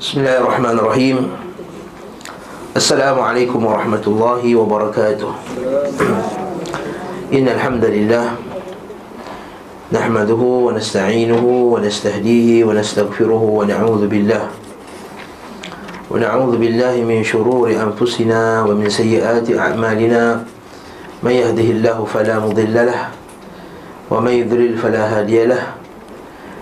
بسم الله الرحمن الرحيم السلام عليكم ورحمة الله وبركاته إن الحمد لله نحمده ونستعينه ونستهديه ونستغفره ونعوذ بالله ونعوذ بالله من شرور أنفسنا ومن سيئات أعمالنا من يهده الله فلا مضل له ومن يضلل فلا هادي له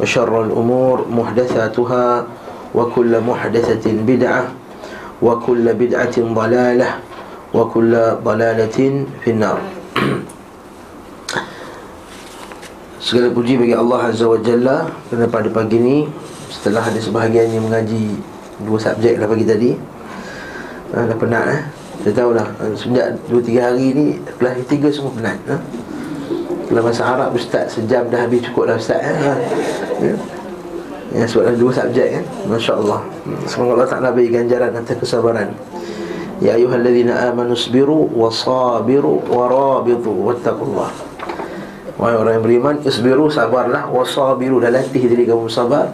وشر الأمور محدثاتها وكل محدثة بدعة وكل بدعة ضلالة وكل ضلالة في النار Segala puji bagi Allah Azza wa Jalla Kerana pada pagi ni Setelah ada sebahagian yang mengaji Dua subjek lah pagi tadi ha, Dah penat eh Saya tahu lah Sejak dua tiga hari ni Kelas tiga semua penat ha? Dalam masa Arab Ustaz sejam dah habis cukup lah Ustaz eh? ha? ya? Ya, sebab ada dua subjek kan Masya Allah Semoga Allah Ta'ala beri ganjaran atas kesabaran. Ya ayuhalladzina amanu sbiru Wasabiru Warabitu Wattaqullah. Wahai orang yang beriman Isbiru sabarlah. Wasabiru Dan latih diri kamu sabar.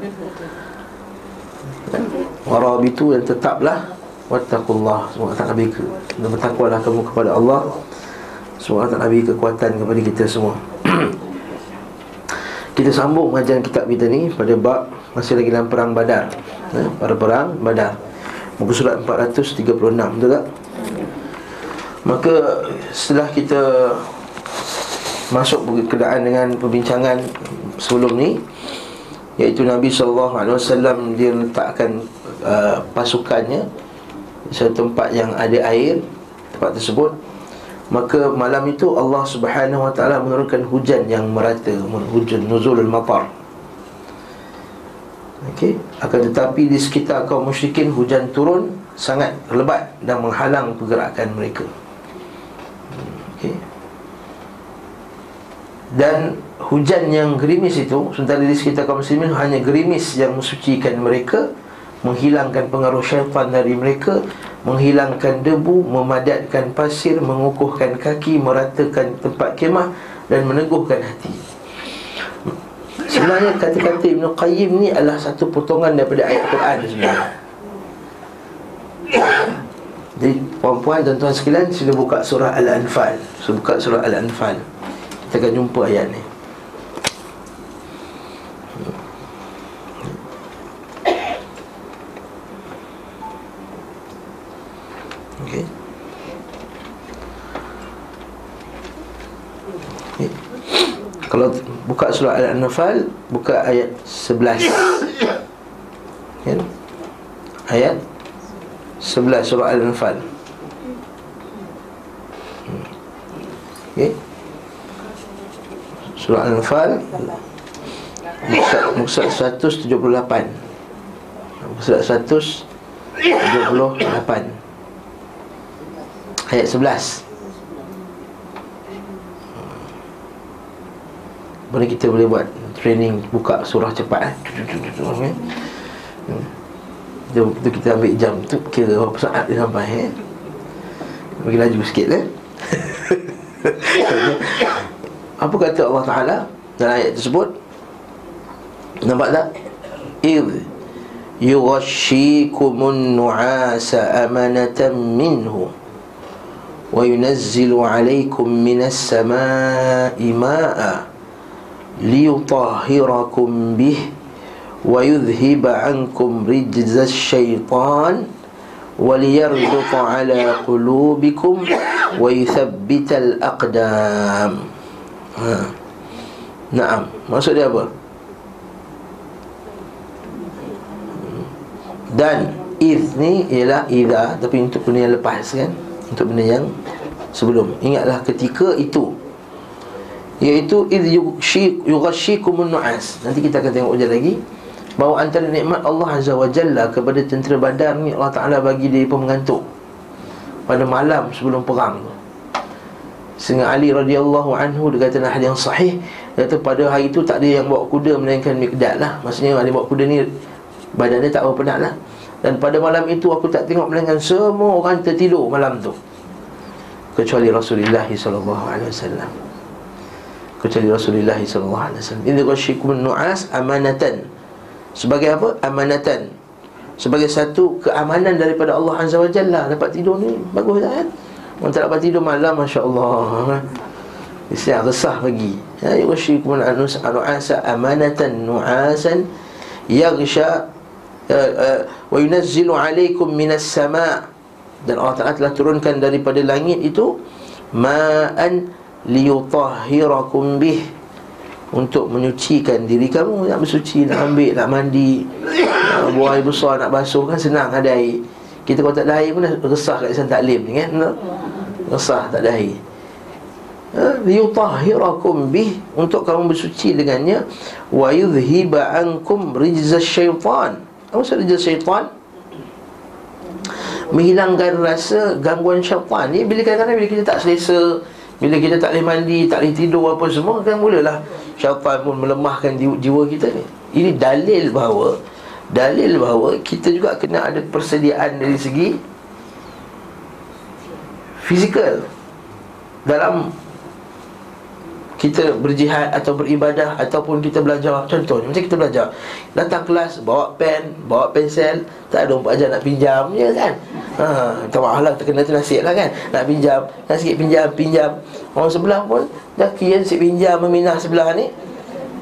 Warabitu dan tetaplah. Wattaqullah. Semoga tak beri Dan bertakwalah kamu kepada Allah Semoga tak beri kekuatan kepada kita semua. Kita sambung pengajian kitab kita ni Pada bab Masih lagi dalam perang badar. Eh, Pada perang badar. Muka surat 436 Betul tak? Maka setelah kita masuk berkenaan dengan perbincangan sebelum ni iaitu Nabi SAW dia letakkan uh, pasukannya di satu tempat yang ada air tempat tersebut maka malam itu Allah Subhanahu Wa Taala menurunkan hujan yang merata hujan nuzulul matar Okey, akan tetapi di sekitar kaum musyrikin hujan turun sangat lebat dan menghalang pergerakan mereka. Okey dan hujan yang gerimis itu sementara di sekitar kaum muslimin hanya gerimis yang mensucikan mereka menghilangkan pengaruh syaitan dari mereka menghilangkan debu memadatkan pasir mengukuhkan kaki meratakan tempat kemah dan meneguhkan hati. Sebenarnya kata-kata Ibn Qayyim ni adalah satu potongan daripada ayat Quran. Sebenarnya jadi puan-puan dan tuan sekalian sila buka surah Al-Anfal. Sila buka surah Al-Anfal. Kita akan jumpa ayat ni Okey. Okay. Kalau buka surah Al-Anfal Buka ayat 11 kan? Ayat 11 surah Al-Anfal. Okay Surah Al-Anfal Muka 178 Muka 178 Ayat 11 Boleh kita boleh buat training Buka surah cepat eh? Itu, itu kita ambil jam tu Kira berapa saat dia sampai eh? Bagi laju sikit eh? Apa kata Allah Ta'ala Dalam ayat tersebut Nampak tak? Idh Yughashikumun nu'asa amanatan minhu Wa yunazzilu alaikum minas sama'i ma'a Liyutahirakum bih Wa yudhiba ankum rijza syaitan وليربط على قلوبكم ويثبت الأقدام ha. Naam Maksud dia apa? Dan If ni ialah Iza Tapi untuk benda yang lepas kan Untuk benda yang Sebelum Ingatlah ketika itu Iaitu Iz yughashikumun nu'as Nanti kita akan tengok ujian lagi. Bahawa antara nikmat Allah Azza wa Jalla Kepada tentera badar ni Allah Ta'ala bagi dia mengantuk. Pada malam sebelum perang Sehingga Ali radhiyallahu anhu Dia kata hadis yang sahih Dia kata pada hari itu tak ada yang bawa kuda Melainkan mikdad lah. Maksudnya Ali bawa kuda ni Badan dia tak berapa penat lah. Dan pada malam itu aku tak tengok Melainkan semua orang tertidur malam tu. Kecuali Rasulullah SAW kecuali Rasulullah sallallahu alaihi wasallam. Nu'as amanatan. Sebagai apa? Amanatan. Sebagai satu keamanan daripada Allah Azza wa Jalla dapat tidur ni bagus tak kan? Orang tak dapat tidur malam masya-Allah. Isya resah bagi. Ya ghasyikum nu'as amanatan nu'asan yaghsha ya, uh, wa yunazzilu alaikum minas sama' dan Allah Ta'ala telah turunkan daripada langit itu ma'an liyutahhirakum bih untuk menyucikan diri kamu. Nak bersuci nak ambil nak mandi nak buang air besar nak basuh kan senang ada air. Kita kalau tak ada air pun dah resah kat sana taklim ni kan? Resah tak ada air. Ha? liyutahhirakum bih untuk kamu bersuci dengannya. Wa yudhhiba ankum rijza syaitan. Apa maksud rijza syaitan? Menghilangkan rasa gangguan syaitan ni bila kadang-kadang bila kita tak selesa bila kita tak boleh mandi, tak boleh tidur apa semua Kan mulalah syaitan pun melemahkan jiwa kita ni. Ini dalil bahawa Dalil bahawa kita juga kena ada persediaan dari segi Fizikal. Dalam kita berjihad atau beribadah ataupun kita belajar. Contohnya macam kita belajar. Datang kelas bawa pen bawa pensel. Tak ada empat ajar nak pinjam je kan? Ha tak maaf lah terkena tu nasihat lah kan? Nak pinjam nak sikit pinjam pinjam. Orang sebelah pun dah kira si pinjam meminah sebelah ni.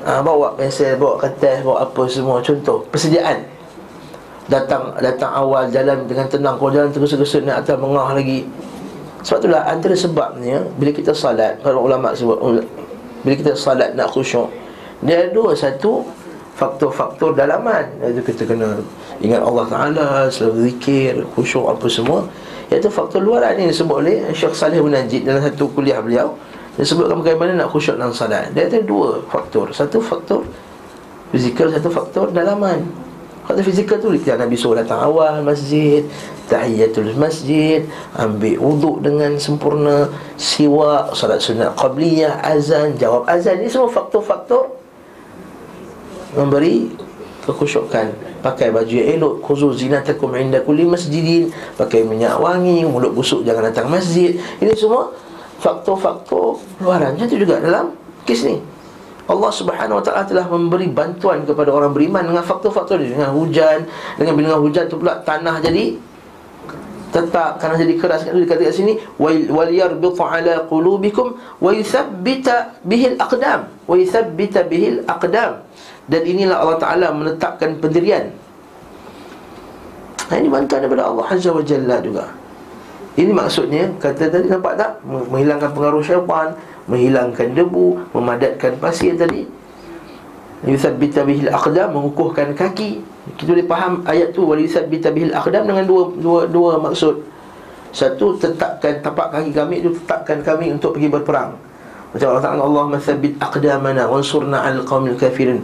Ha, bawa pensel bawa kertas bawa apa semua. Contoh persediaan. Datang datang awal jalan dengan tenang. Kalau jalan tergesa-gesa nak atas mengah lagi. Sebab itulah antara sebabnya bila kita salat para ulama sebut bila kita salat nak khusyuk Dia ada dua Satu Faktor-faktor dalaman. Iaitu kita kena Ingat Allah Ta'ala Selalu zikir Khusyuk apa semua. Iaitu faktor luaran ini disebut oleh Syekh Salih bin Najib Dalam satu kuliah beliau. Dia sebutkan bagaimana nak khusyuk dalam salat. Dia ada dua faktor. Satu faktor Fizikal Satu faktor dalaman. Faktor fizikal tu Kita Nabi suruh datang awal masjid tahiyatul masjid ambil wuduk dengan sempurna siwak salat sunat qabliyah azan jawab azan. Ni semua faktor-faktor memberi kekhusyukan pakai baju yang elok khuzu zinatakum inda kulli masjidin pakai minyak wangi mulut busuk jangan datang masjid. Ini semua faktor-faktor luaran. Macam tu juga dalam kes ni. Allah Subhanahu Wa Taala telah memberi bantuan kepada orang beriman dengan faktor-faktor ini dengan hujan dengan dengan hujan tu pula tanah jadi tetap kerana jadi keras kan dikata kat sini wal yarbit ala qulubikum wa yuthabbita bihil aqdam. Wa yuthabbita bihil aqdam. Dan inilah Allah Taala menetapkan pendirian. Ini bantuan daripada Allah Azza wa Jalla juga. Ini maksudnya kata tadi nampak tak? Menghilangkan pengaruh syaitan menghilangkan debu memadatkan pasir tadi yuthabbita bihil aqdam mengukuhkan kaki kita boleh faham ayat tu wali sabbita bihil aqdam dengan dua dua dua maksud. Satu tetapkan tapak kaki kami itu tetapkan kami untuk pergi berperang. Macam Allah Taala Allah mathabbit aqdamana wansurna al qaumil kafirin.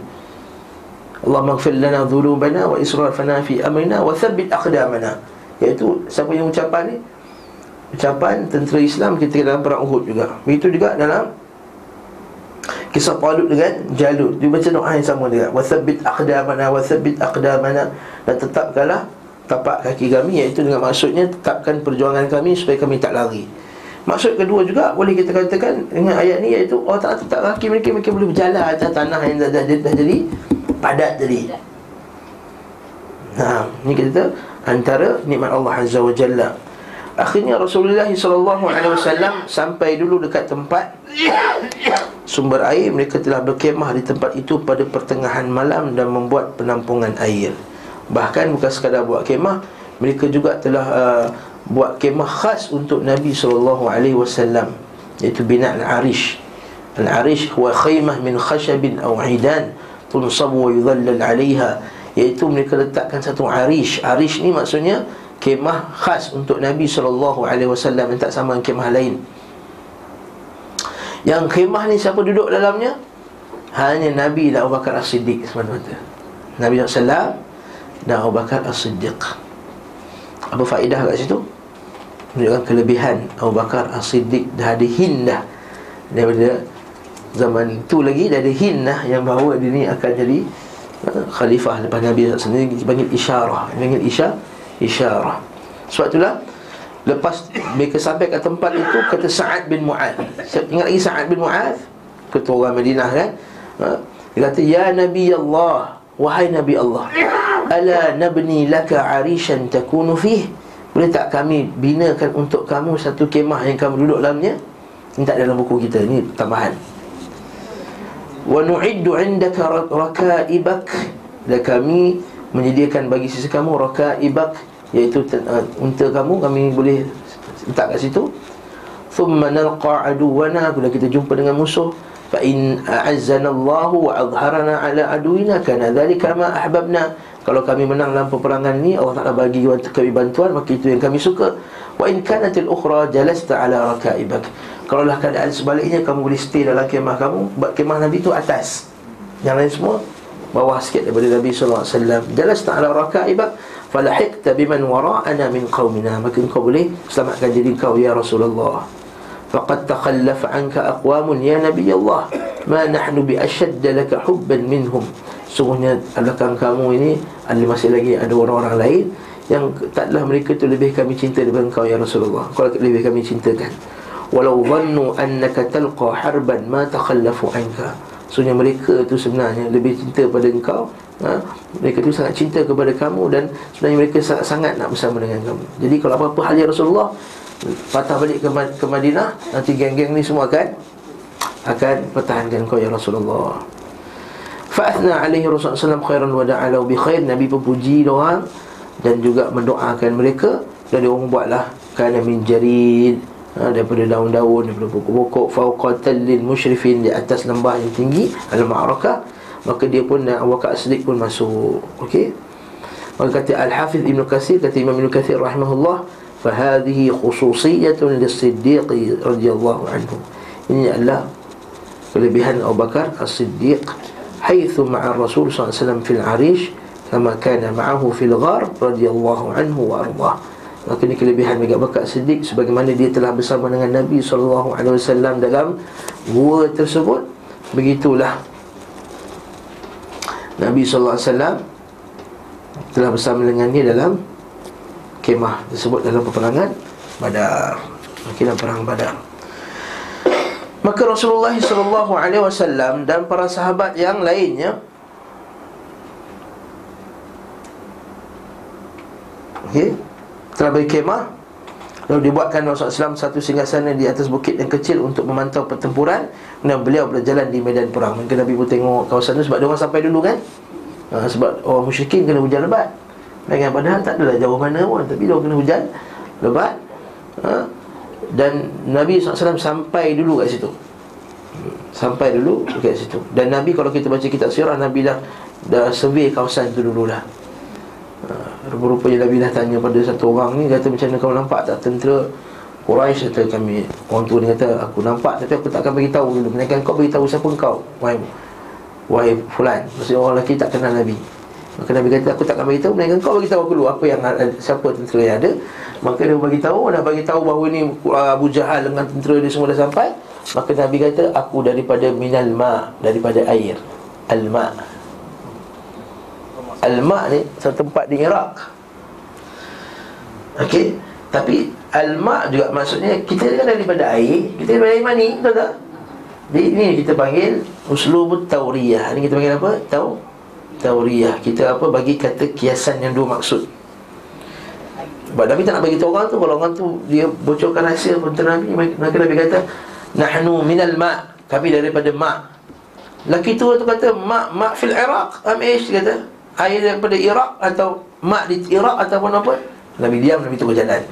Allah maghfir lana dhunubana wa israfana fi amrina wa thabbit aqdamana. Iaitu siapa yang ucapan ni? Ucapan tentera Islam kita dalam perang Uhud juga. Begitu juga dalam Kisah Talut dengan Jalut. Dia baca doa yang sama dia Wathabit aqdamana Wathabit aqdamana. Dan tetapkanlah Tapak kaki kami Iaitu dengan maksudnya Tetapkan perjuangan kami Supaya kami tak lari. Maksud kedua juga Boleh kita katakan Dengan ayat ni Iaitu Allah Ta'ala tetap kaki mereka Mereka boleh berjalan atas tanah Yang dah, dah, dah, dah jadi Padat jadi Nah, ni kita antara nikmat Allah Azza wa Jalla. Akhirnya Rasulullah SAW sampai dulu dekat tempat sumber air. Mereka telah berkemah di tempat itu pada pertengahan malam dan membuat penampungan air. Bahkan bukan sekadar buat kemah mereka juga telah uh, buat kemah khas untuk Nabi wasallam iaitu bina al-arish. Al-arish huwa khaymah min khashabin aw idan tunsab wa yudhallal 'alayha iaitu mereka letakkan satu arish. Arish ni maksudnya kemah khas untuk Nabi sallallahu alaihi wasallam yang tak sama dengan kemah lain. Yang kemah ni siapa duduk dalamnya? Hanya Nabi dan Abu Bakar As-Siddiq semata-mata. Nabi SAW dan Abu Bakar As-Siddiq. Apa faedah kat situ? Menunjukkan kelebihan Abu Bakar As-Siddiq Dah ada hindah Daripada zaman itu lagi Dah ada hindah yang bahawa dia ni akan jadi uh, Khalifah. Lepas Nabi SAW Dia panggil isyarah Dia panggil isyarah Isyarah. Sebab itulah Lepas mereka sampai ke tempat itu Kata Sa'ad bin Mu'ad Ingat lagi Sa'ad bin Mu'ad Ketua orang Madinah kan? Ha? Dia kata Ya Nabi Allah Wahai Nabi Allah Ala nabni laka arishan takunu fih? Boleh tak kami binakan untuk kamu Satu kemah yang kamu duduk dalamnya? Ini tak dalam buku kita Ini tambahan. Wa nu'iddu indaka rakaibak. Dan kami menyediakan bagi sisi kamu rakaibak iaitu uh, unta kamu kami boleh letak kat situ. Thumma nalqa aduwana bila kita jumpa dengan musuh. Fa in azzanallahu wa azharana ala aduwina kana dhalika ma ahbabna. Kalau kami menang dalam peperangan ni, Allah Taala bagi kami bantuan maka itu yang kami suka. Wa in kanatil ukhra jalasta ala rakaibak. Kalau lah keadaan sebaliknya kamu boleh stay dalam kemah kamu kemah Nabi itu atas. Yang lain semua bawah sikit daripada Nabi sallallahu alaihi wasallam. Jalasta ala rakaibak falahiqta biman wara'ana min qaumina maka engkau boleh selamatkan diri kau ya Rasulullah. Faqad takhallaf anka aqwamun ya nabi Allah ma nahnu bi ashadd laka hubban minhum. Sungguhnya belakang kamu ini ada masih lagi ada orang-orang lain yang taklah mereka tu lebih kami cinta daripada engkau ya Rasulullah. Kalau lah lebih kami cintakan. Walau dhannu annaka talqa harban ma takhallafu anka. Sungguhnya mereka tu sebenarnya lebih cinta pada engkau ha? Mereka tu sangat cinta kepada kamu Dan sebenarnya mereka sangat, sangat nak bersama dengan kamu. Jadi kalau apa-apa hal ya Rasulullah patah balik ke, ke Madinah nanti geng-geng ni semua akan akan pertahankan kau ya Rasulullah. Fa'athna alaihi Rasulullah SAW khairan wa da'alau bi khair. Nabi puji doang dan juga mendoakan mereka. Dan dia orang buatlah kana min jarid ha, daripada daun-daun daripada pokok-pokok. Fauqatan lil musyrifin di atas lembah yang tinggi al-ma'rakah maka dia pun dan Abu Sidik pun masuk. Okey maka kata al-hafiz ibnu kasir kata imam ibnu kasir rahimahullah fa hadhihi khususiyatun lis-siddiq radhiyallahu anhu. Ini adalah kelebihan Abu Bakar As-Siddiq. Haitsu ma'a Rasul sallallahu alaihi wasallam fil 'arish kama kana ma'ahu fil ghar radhiyallahu anhu wa arwah. Makanya kelebihan Mega Bakar Siddiq Sebagaimana dia telah bersama dengan Nabi SAW Dalam gua tersebut. Begitulah. Nabi SAW Telah bersama dengannya dalam Kemah tersebut dalam peperangan Badar. Mungkin perang Badar. Maka Rasulullah SAW Dan para sahabat yang lainnya Okay telah berkemah Lalu dibuatkan Rasulullah SAW satu singgasana di atas bukit yang kecil untuk memantau pertempuran. Dan beliau berjalan di medan perang. Mungkin Nabi pun tengok kawasan itu sebab dia orang sampai dulu kan. Ha, Sebab orang musyrikin kena hujan lebat. Dengan padahal tak adalah jauh mana pun Tapi dia kena hujan Lebat. Ha? Dan Nabi SAW sampai dulu kat situ. Sampai dulu kat situ. Dan Nabi kalau kita baca kitab sirah Nabi dah Dah survey kawasan itu dulu lah Rupa-rupanya Nabi dah tanya pada satu orang ni Kata macam mana kau nampak tak tentera Quraisy kata kami Orang tua ni kata aku nampak Tapi aku tak akan beritahu dulu Melainkan kau beritahu siapa kau Wahai Wahai Fulan Maksudnya orang lelaki tak kenal Nabi Maka Nabi kata aku takkan bagi tahu melainkan kau bagi tahu aku dulu apa yang siapa tentera yang ada. Maka dia bagi tahu dah bagi tahu bahawa ni uh, Abu Jahal dengan tentera dia semua dah sampai. Maka Nabi kata aku daripada minal ma daripada air. Al ma. Al ma ni satu tempat di Iraq. Okey, tapi al ma juga maksudnya kita kan daripada air, kita daripada air mani, betul tak? Jadi ini kita panggil uslubut tauriyah. Ini kita panggil apa? Tahu? tauriyah Kita apa bagi kata kiasan yang dua maksud Sebab Nabi tak nak bagi orang tu Kalau orang tu dia bocorkan rahsia Tentang Nabi Maka Nabi kata Nahnu minal ma' Kami daripada ma' Laki tu tu kata Ma' ma' fil Iraq Amish kata Air daripada Iraq Atau ma' di Iraq Ataupun apa Nabi diam, Nabi tunggu jalan.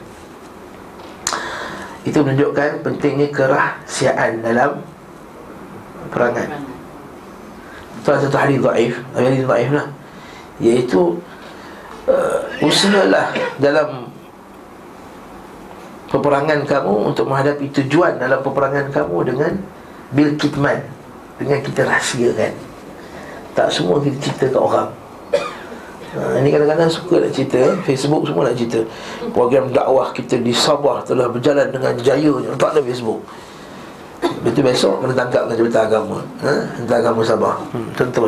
Itu menunjukkan pentingnya kerahsiaan dalam perangan. Itu satu hadis daif Hadis daif lah. Iaitu uh, Usahalah dalam Peperangan kamu untuk menghadapi tujuan dalam peperangan kamu dengan Bil kitman Dengan kita rahsiakan. Tak semua kita cerita ke orang Ha, ini kadang-kadang suka nak cerita Facebook semua nak cerita. Program dakwah kita di Sabah telah berjalan dengan jaya. Tak ada Facebook. Itu besok kena tangkap dengan Jabatan Agama ha? Jabatan Agama Sabah. Hmm, Tentu.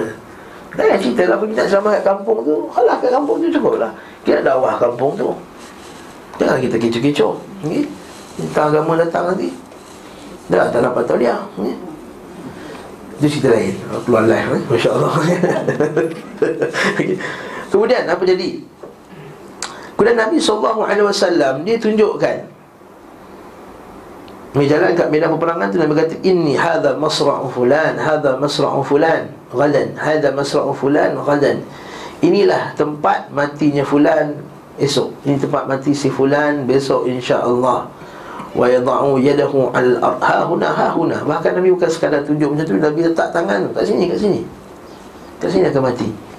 Jangan cerita lah Kita nak sama kat kampung tu. Alah kat kampung tu cukup lah. Kita dakwah kampung tu. Jangan kita kecoh-kecoh okay? Jabatan Agama datang nanti. Dah tak dapat tahu dia okay? Itu cerita lain. Keluar live eh? Masya Allah. Okay. Kemudian apa jadi? Kemudian Nabi SAW Dia tunjukkan Dia jalan kat medan peperangan tu Nabi kata Inni hadha masra'u fulan Hadha masra'u fulan Gadan Hadha masra'u fulan Gadan Inilah tempat matinya fulan Esok. Ini tempat mati si fulan Besok insyaAllah. Wa yada'u yadahu al-ard. Ha huna ha huna. Bahkan Nabi bukan sekadar tunjuk macam tu Nabi letak tangan kat sini kat sini. Kat sini akan mati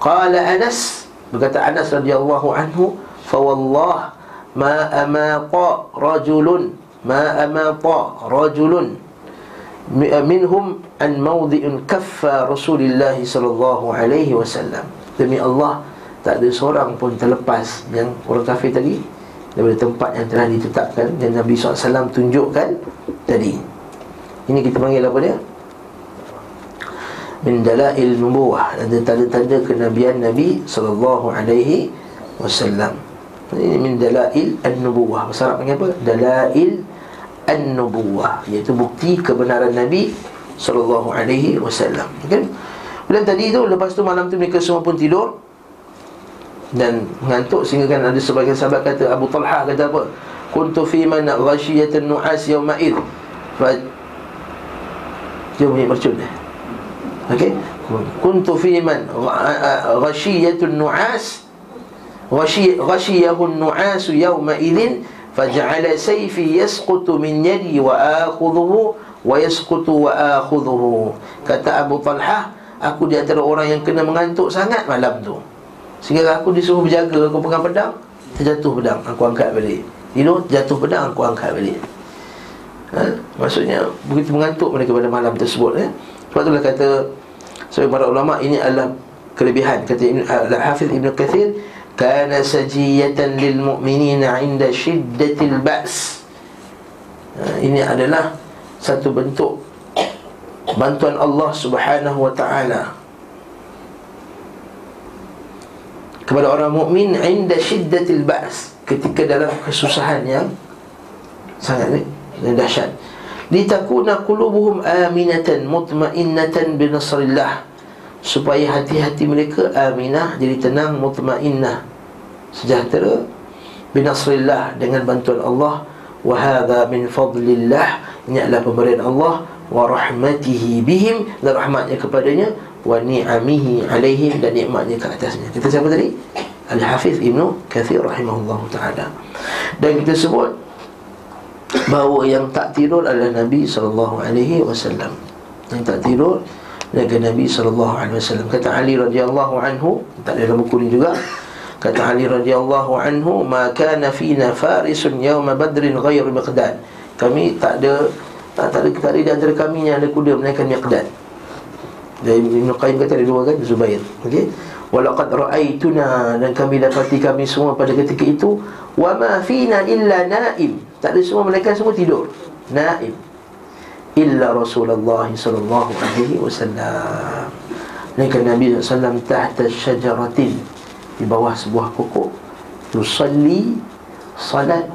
Qala Anas berkata Anas radhiyallahu anhu fa wallah ma amata rajulun ma amata rajulun minhum an mawdi'un kaffa Rasulullah sallallahu alaihi wasallam demi Allah tak ada seorang pun terlepas yang orang kafir tadi daripada tempat yang telah ditetapkan dan Nabi SAW tunjukkan tadi ini kita panggil apa dia? Min dalail nubuwah. Ada tanda-tanda kenabian Nabi sallallahu alaihi wasallam. Ini min dalail an-nubuwah. Bahasa Arab panggil apa? Dalail an-nubuwah. Iaitu bukti kebenaran Nabi sallallahu alaihi wasallam. Kan dan tadi tu lepas tu malam tu mereka semua pun tidur dan ngantuk sehingga kan ada sebagian sahabat kata Abu Talha kata apa? Kuntu fi man ghashiyatan nu'as yawma id fa dia bunyi mercun eh? Okey. Kuntu fi man ghashiyatun nu'as ghashiyahun nu'as yawma idhin faj'ala sayfi yasqutu min yadi wa akhudhuhu wa yasqutu wa akhudhuhu. Kata Abu Talha, aku di antara orang yang kena mengantuk sangat malam tu. Sehingga aku disuruh berjaga, aku pegang pedang, terjatuh pedang, aku angkat balik. Tidur, jatuh pedang, aku angkat balik. Ha? Maksudnya begitu mengantuk mereka pada malam tersebut eh? Sebab itulah kata Sebab para ulama ini adalah kelebihan. Kata Ibn, Al-Hafiz Ibn Kathir Kana sajiyatan lil mu'minina inda shiddatil ba's ha, Ini adalah satu bentuk Bantuan Allah subhanahu wa ta'ala. Kepada orang mukmin inda shiddatil ba's Ketika dalam kesusahan yang Sangat ni dahsyat litakuna qulubuhum aminatan mutmainnatan bi nasrillah. Supaya hati-hati mereka aminah jadi tenang mutmainnah. Sejahtera bi nasrillah dengan bantuan Allah. Wa hadha min fadlillah ini adalah pemberian Allah. Wa rahmatihi bihim dan rahmatnya kepadanya. Wa ni'amihi alaihim dan nikmatnya ke atasnya. Kita siapa tadi? Al-Hafiz Ibnu Kathir rahimahullahu taala. Dan kita sebut bahawa yang tak tidur adalah Nabi sallallahu alaihi wasallam. Yang tak tidur adalah Nabi sallallahu alaihi wasallam. Kata Ali radhiyallahu anhu, tak ada dalam buku ni juga. Kata Ali radhiyallahu anhu, "Ma kana fina farisun yawm badrin ghair miqdad." Kami tak ada tak, tak ada tak ada di antara kami yang ada kuda melainkan miqdad. Dari Ibn Qayyim kata ada dua kan Zubair. Okey. Walaqad ra'aituna dan kami dapati kami semua pada ketika itu wa ma fina illa naim. Tak ada semua mereka semua tidur. Naim. Illa Rasulullah sallallahu alaihi wasallam. Mereka Nabi sallallahu tahta syajaratin di bawah sebuah pokok yusalli salat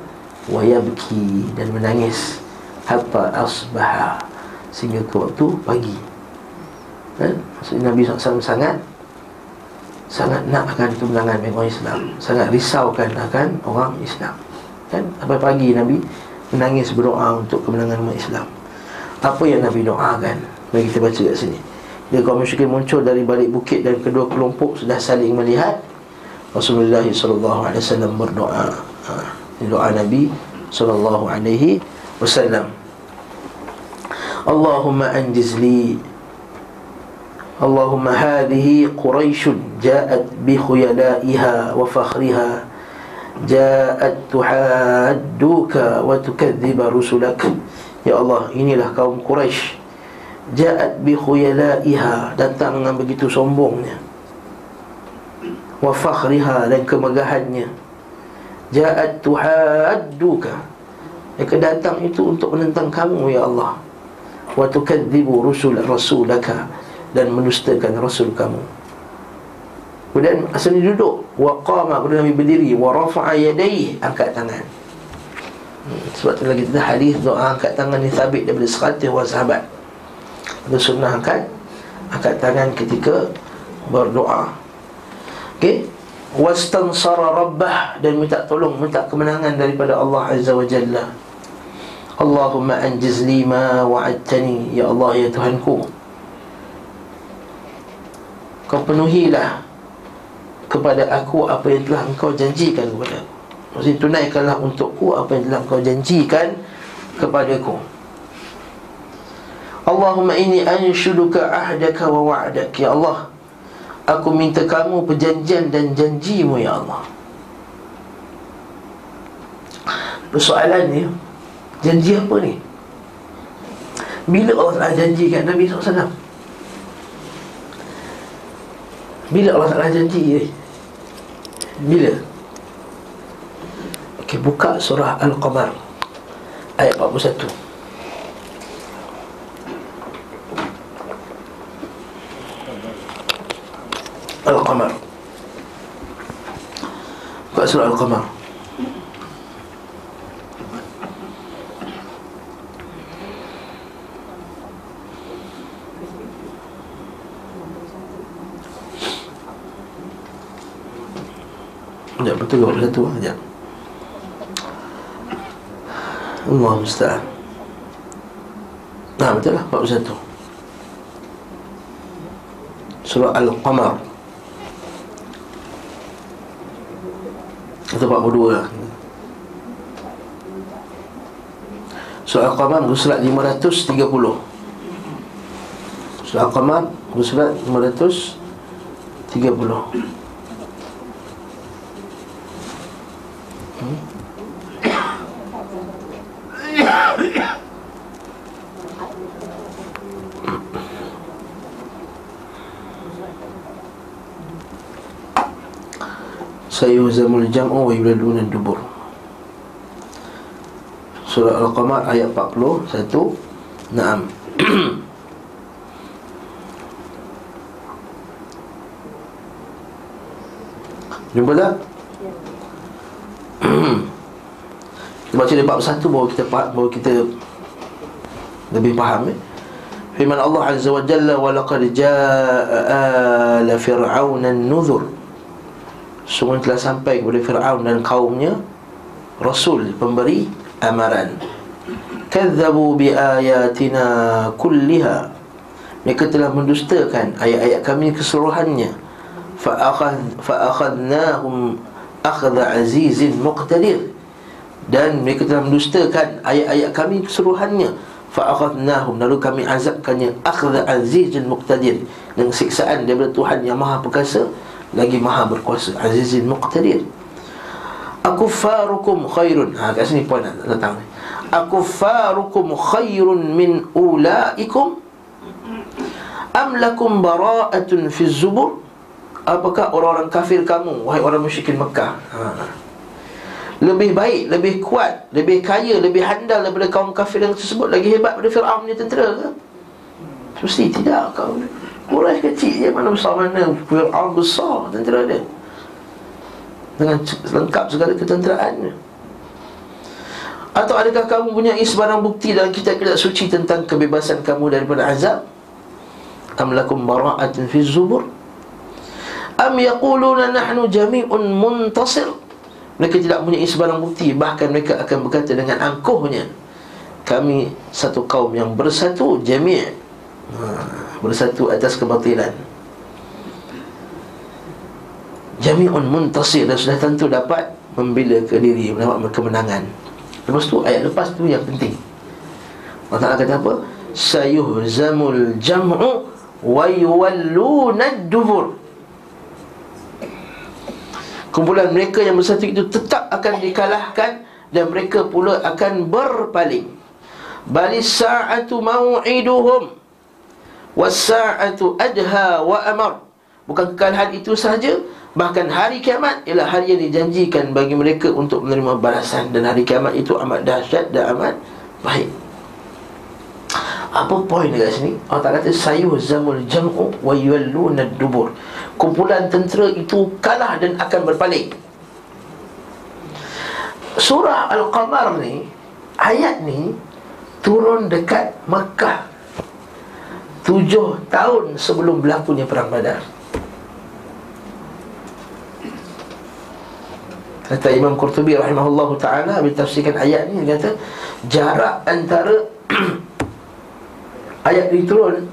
wa yabki dan menangis hatta asbaha sehingga ke waktu pagi. Eh? Maksudnya Nabi SAW sangat sangat nak akan kemenangan orang Islam. Sangat risaukan akan orang Islam. Kan? Sampai pagi Nabi menangis berdoa untuk kemenangan umat Islam. Apa yang Nabi doakan? Mari kita baca kat sini. Dia kaum musyrikin muncul dari balik bukit dan kedua kelompok sudah saling melihat. Rasulullah sallallahu alaihi wasallam berdoa. Ha, doa Nabi sallallahu alaihi wasallam. Allahumma anjiz li Allahumma hadhihi Quraisy ja'at bi khuyalaiha wa fakhriha ja'at tuhadduka wa tukadziba rusulak. Ya Allah inilah kaum Quraisy ja'at bi khuyalaiha datang dengan begitu sombongnya. Wa fakhriha dan kemegahannya. Ja'at tuhadduka. Mereka datang itu untuk menentang kamu ya Allah. Wa tukadzibu rusul rasulaka dan menustakan rasul kamu. Kemudian asal dia duduk. Wa qama Kemudian Nabi berdiri. Wa rafa'a yadaih Angkat tangan. Hmm, Sebab tu lagi kita hadis doa angkat tangan ni sabit daripada seratus orang sahabat. Itu sunnah angkat Angkat tangan ketika berdoa. Okey? Wastansara rabbah Dan minta tolong Minta kemenangan daripada Allah Azza wa Jalla. Allahumma anjiz lima wa'adtani. Ya Allah ya Tuhanku Kau penuhilah kepada aku apa yang telah engkau janjikan kepada aku. Maksudnya tunaikanlah untukku apa yang telah engkau janjikan kepadaku Allahumma inni anshuduka ahdaka wa wa'adak Ya Allah. Aku minta kamu perjanjian dan janjimu Ya Allah. Persoalan ni Janji apa ni? Bila Allah telah janjikan Nabi SAW Bila Allah Ta'ala janji ni? Bila? Okey, buka surah Al-Qamar Ayat 41 Al-Qamar Buka surah Al-Qamar Sekejap, betul ke 41 Sekejap Allah musta'an Nah, betul lah 41 Surah Al-Qamar. Atau 42 lah. Surah Al-Qamar Surat 530 Surah Al-Qamar Surat 530 Sayuhzamul jam'u wa yuladuna dubur Surah Al-Qamar ayat 41 Naam Jumpa tak? kita baca dari bab 1 baru kita baru kita lebih faham eh? Firman Allah Azza wa Jalla wa laqad jaa ala fir'auna an-nuzur Sungguh telah sampai kepada Fir'aun dan kaumnya Rasul pemberi amaran. Kadzabu bi ayatina kulliha. Mereka telah mendustakan ayat-ayat kami keseluruhannya. Fa'akhadnahum akhadha azizin muqtadir. Dan mereka telah mendustakan ayat-ayat kami keseluruhannya. Fa'akhadnahum Lalu kami azabkannya. Akhadha azizin muqtadir. Dengan siksaan daripada Tuhan yang maha perkasa lagi maha berkuasa azizin muqtadir. Akufarukum khairun. Ha kat sini poin datang akufarukum khairun min ulaikum. Am lakum bara'atun fi zubur. Apakah orang-orang kafir kamu wahai orang musyrikin Mekah? Ha. lebih baik, lebih kuat, lebih kaya, lebih handal daripada kaum kafir yang tersebut lagi hebat daripada Fir'aun punya tentera ke? Mesti tidak kau Quraisy kecil je mana besar mana. Fir'aun besar tentera dia. Dengan lengkap segala ketenteraannya Atau adakah kamu punya sebarang bukti dalam kitab-kitab suci Tentang kebebasan kamu daripada azab? Am lakum bara'atun fi zubur? Am yaquluna nahnu jami'un muntasir? Mereka tidak punya sebarang bukti. Bahkan mereka akan berkata dengan angkuhnya Kami satu kaum yang bersatu jami' ha bersatu atas kebatilan. Jami'un muntasir Dan sudah tentu dapat Membela ke diri Mendapat kemenangan. Lepas tu ayat lepas tu yang penting. Allah Ta'ala kata apa? Sayuhzamul jam'u Wa yuwalluna dubur Kumpulan mereka yang bersatu itu tetap akan dikalahkan Dan mereka pula akan berpaling. Bali sa'atu maw'iduhum Was-sa'atu adha wa amar. Bukan kekalahan itu sahaja Bahkan hari kiamat ialah hari yang dijanjikan bagi mereka untuk menerima balasan. Dan hari kiamat itu amat dahsyat dan amat baik. Apa poin dekat sini? Allah Ta'ala kata Sayuh zamul jam'u wa yualluna dubur. Kumpulan tentera itu kalah dan akan berpaling Surah Al-Qamar ni Ayat ni Turun dekat Makkah Tujuh tahun sebelum berlakunya Perang Badar Kata Imam Qurtubi rahimahullah ta'ala Bila tafsirkan ayat ni Dia kata Jarak antara ayat ini turun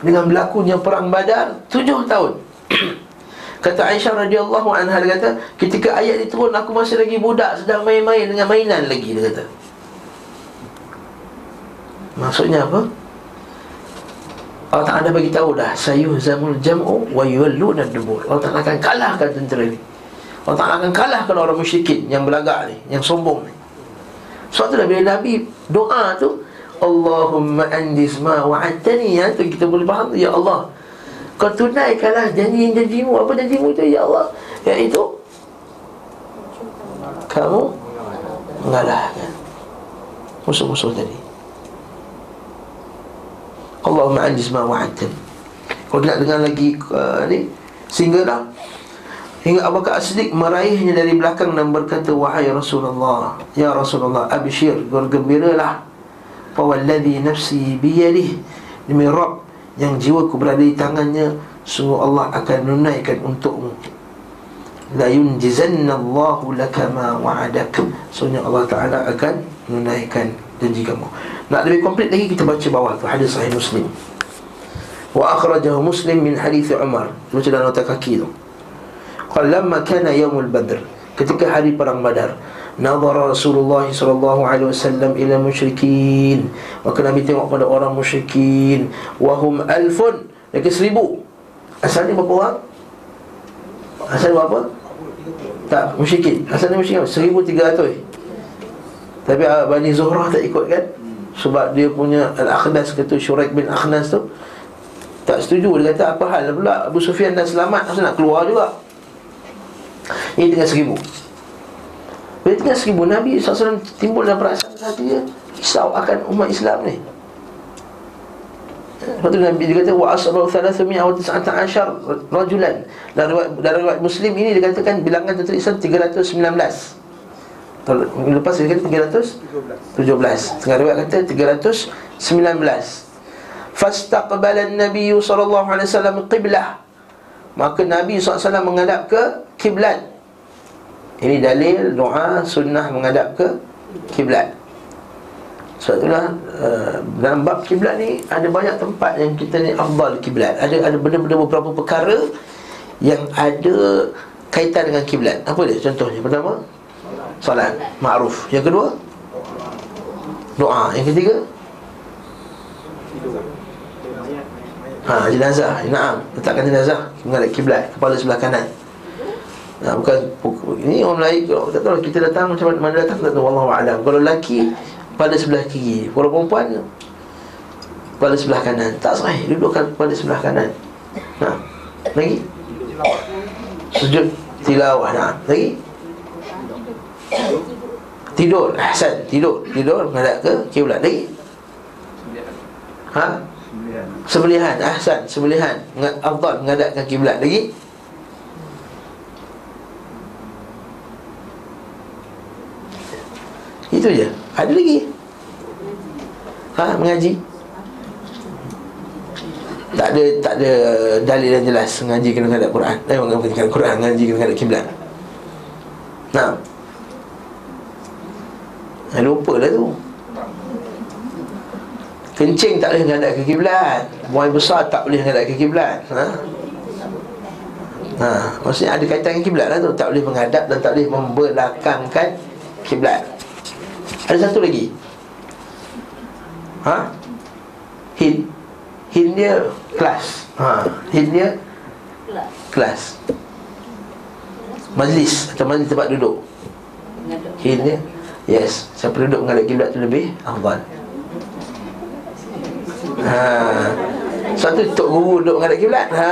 dengan berlakunya perang Badar tujuh tahun. kata Aisyah radhiyallahu anha dia kata, ketika ayat ini turun aku masih lagi budak sedang main-main dengan mainan lagi dia kata. Maksudnya apa? Allah Ta'ala bagi tahu dah Sayuh zamul jam'u wa yuwalluna dubur Allah Ta'ala akan kalahkan tentera ini. Allah Ta'ala akan kalahkan orang musyrikin Yang belagak ni, yang sombong ni. Sebab tu dah bila Nabi doa tu Allahumma andis ma wa'adtani. Ya tu kita boleh faham ya Allah kau tunaikanlah janji-janjimu apa janjimu itu ya Allah? Iaitu kamu mengalahkan musuh-musuh tadi Allahumma andis ma wa'adtani kalau nak dengar lagi uh, ni? Sehinggalah Hingga Abu Bakar As-Siddiq meraihnya dari belakang dan berkata Wahai Rasulullah Ya Rasulullah Abishir Bergembiralah Fawalladhi nafsi biyadih Demi Rabb yang jiwaku berada di tangannya Sungguh Allah akan menunaikan untukmu. La yunjizanna Allahu laka ma wa'adak. Sungguh Allah Ta'ala akan menunaikan janji kamu Nak lebih komplit lagi kita baca bawah tu Hadis sahih Muslim Wa akhrajahu Muslim min hadith Umar Baca dalam nota kaki tu Qalamma kana yawmul badr Ketika hari perang badar Nazara Rasulullah sallallahu alaihi wasallam ila musyrikin. Maka Nabi tengok pada orang musyrikin, wahum alfun, lagi seribu. Asalnya berapa orang? Asal berapa? Tak, musyrikin. Asalnya musyrikin seribu tiga ratus. Tapi uh, Bani Zuhrah tak ikut kan? Sebab dia punya Al-Akhnas kata Syuraik bin Akhnas tu Tak setuju. Dia kata apa hal pula? Abu Sufyan dah selamat Asal nak keluar juga? Ini dengan seribu. Bila tinggal seribu. Nabi SAW timbul dalam perasaan hati dia Risau akan umat Islam ni. Lepas tu Nabi dia kata Wa asrahu thalathumia wa tis'ata ashar rajulan. Dalam riwayat, dalam riwayat Muslim ini dia katakan bilangan tentera Islam 319 Minggu lepas dia kata 317 Tengah riwayat kata 319 Fastaqbala Nabi wasallam qiblah Maka Nabi SAW menghadap ke kiblat ini dalil doa sunnah menghadap ke kiblat. Sebab itulah uh, dalam bab kiblat ni ada banyak tempat yang kita ni afdal kiblat. Ada ada benda-benda beberapa perkara yang ada kaitan dengan kiblat. Apa dia contohnya? Pertama, solat ma'ruf. Yang kedua, doa. Yang ketiga, Ha, jenazah. Naam, letakkan jenazah menghadap kiblat, kepala sebelah kanan. Nah, bukan ini orang Melayu tak tahu kita datang macam mana datang tak tahu Allah alam. Kalau lelaki pada sebelah kiri, kalau perempuan pada sebelah kanan. Tak sahih dudukkan pada sebelah kanan. Nah. Lagi? Sujud tilawah. Nah. Lagi? Tidur. Ahsan, tidur. Tidur menghadap ke kiblat. Lagi? Ha? Sebelihan. Ahsan, sebelihan. Afdal menghadap ke kiblat. Lagi? Itu je Ada lagi Ha mengaji tak ada tak ada dalil yang jelas mengaji kena menghadap Quran. Eh menghadap Quran, mengaji kena menghadap kiblat. Nah. Eh, lupa lah tu. Kencing tak boleh menghadap ke kiblat. Buang besar tak boleh menghadap ke kiblat. Ha? Ha, maksudnya ada kaitan dengan kiblat lah tu Tak boleh menghadap dan tak boleh membelakangkan kiblat. Ada satu lagi Ha? Hin Hin dia kelas ha. Hin dia kelas Majlis Atau majlis tempat duduk Hin dia Yes Siapa duduk menghadap kiblat tu lebih Afdal Ha satu tok guru duduk menghadap kiblat. Ha,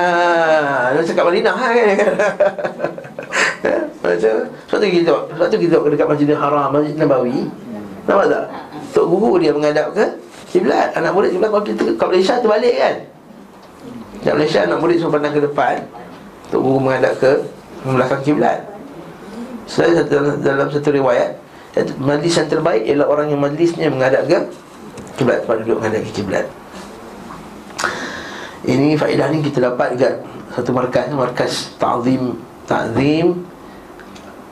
dia cakap Madinah ha, kan. Macam satu kita, satu kita dekat Masjidil Haram, Masjid Nabawi. Nampak tak? Tok guru dia menghadap ke kiblat. Anak murid kiblat kalau kita kat Malaysia terbalik kan. Kat Malaysia anak murid semua pandang ke depan. Tok guru menghadap ke belakang kiblat. Saya dalam satu riwayat Majlis yang terbaik ialah orang yang majlisnya menghadap ke Kiblat, tempat duduk menghadap ke kiblat. Ini faedah ni kita dapat dekat satu markas markas ta'zim ta'zim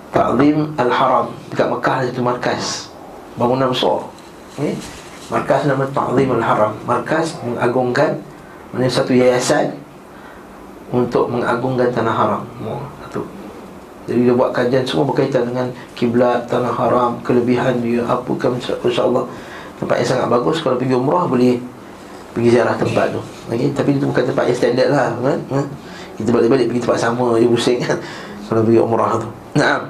ta'zim al-haram. Dekat Mekah ada satu markas bangunan besar. Okay? markas nama ta'zim al-haram. Markas mengagungkan mana satu yayasan untuk mengagungkan tanah haram jadi dia buat kajian semua berkaitan dengan kiblat tanah haram kelebihan dia apa kan insya-Allah tempat yang sangat bagus kalau pergi umrah boleh pergi ziarah tempat tu okay? Tapi itu bukan tempat yang standard lah kan? Ha? Kita balik-balik pergi tempat sama je pusing kan Kalau pergi umrah tu nah.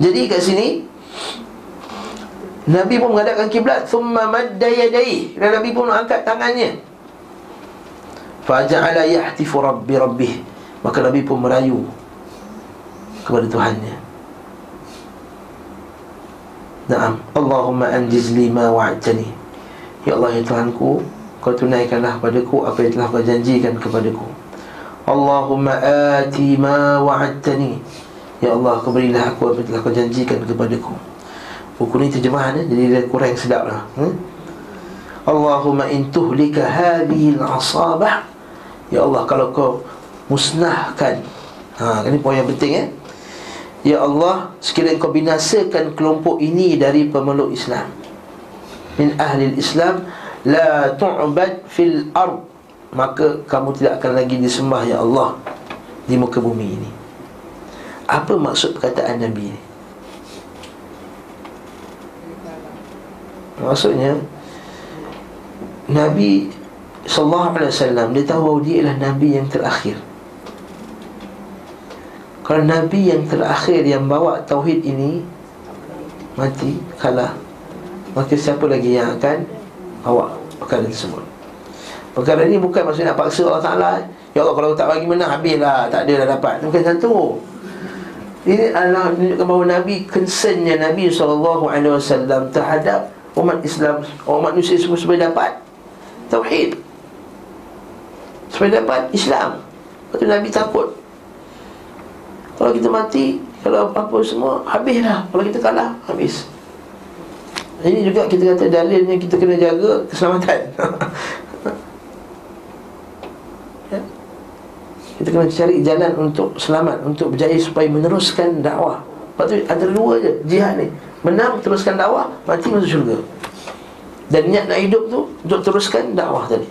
Jadi kat sini Nabi pun menghadapkan kiblat Thumma madda yadai Dan Nabi pun angkat tangannya Faja'ala yahtifu rabbi rabbih Maka Nabi pun merayu Kepada Tuhannya. Naam. Allahumma anjiz lima wa'atani Ya Allah ya Tuhanku kau tunaikanlah padaku apa yang telah kau janjikan kepadaku. Allahumma ati ma wa'adtani. Ya Allah kau berilah aku apa yang telah kau janjikan kepadaku. Buku ni terjemahan eh? jadi dia kurang sedap lah hmm? Allahumma intuhlika hadhihi al-asabah Ya Allah kalau kau musnahkan. Ha, ini poin yang penting eh Ya Allah Sekiranya kau binasakan kelompok ini Dari pemeluk Islam. Min ahli Islam la tu'bad fil ard. Maka kamu tidak akan lagi disembah ya Allah di muka bumi ini. Apa maksud perkataan nabi ini? Maksudnya nabi sallallahu alaihi wasallam dia tahu bahawa dia ialah nabi yang terakhir kalau nabi yang terakhir yang bawa tauhid ini mati kalah maka siapa lagi yang akan bawa perkara tersebut? Perkara ini bukan maksudnya nak paksa Allah Ta'ala Ya Allah kalau tak bagi menang habislah Tak ada dah dapat. Bukan satu Ini adalah menunjukkan bahawa Nabi Concernnya Nabi SAW Terhadap umat Islam Umat manusia semua supaya dapat Tauhid Supaya dapat Islam. Lepas tu Nabi takut Kalau kita mati Kalau apa-apa semua Habislah. Kalau kita kalah Habis. Ini juga kita kata dalilnya kita kena jaga keselamatan. Ya? Kita kena cari jalan untuk selamat Untuk berjaya supaya meneruskan dakwah. Lepas tu ada dua je jihad ni. Menang teruskan dakwah Mati masuk syurga. Dan niat nak hidup tu Untuk teruskan dakwah tadi.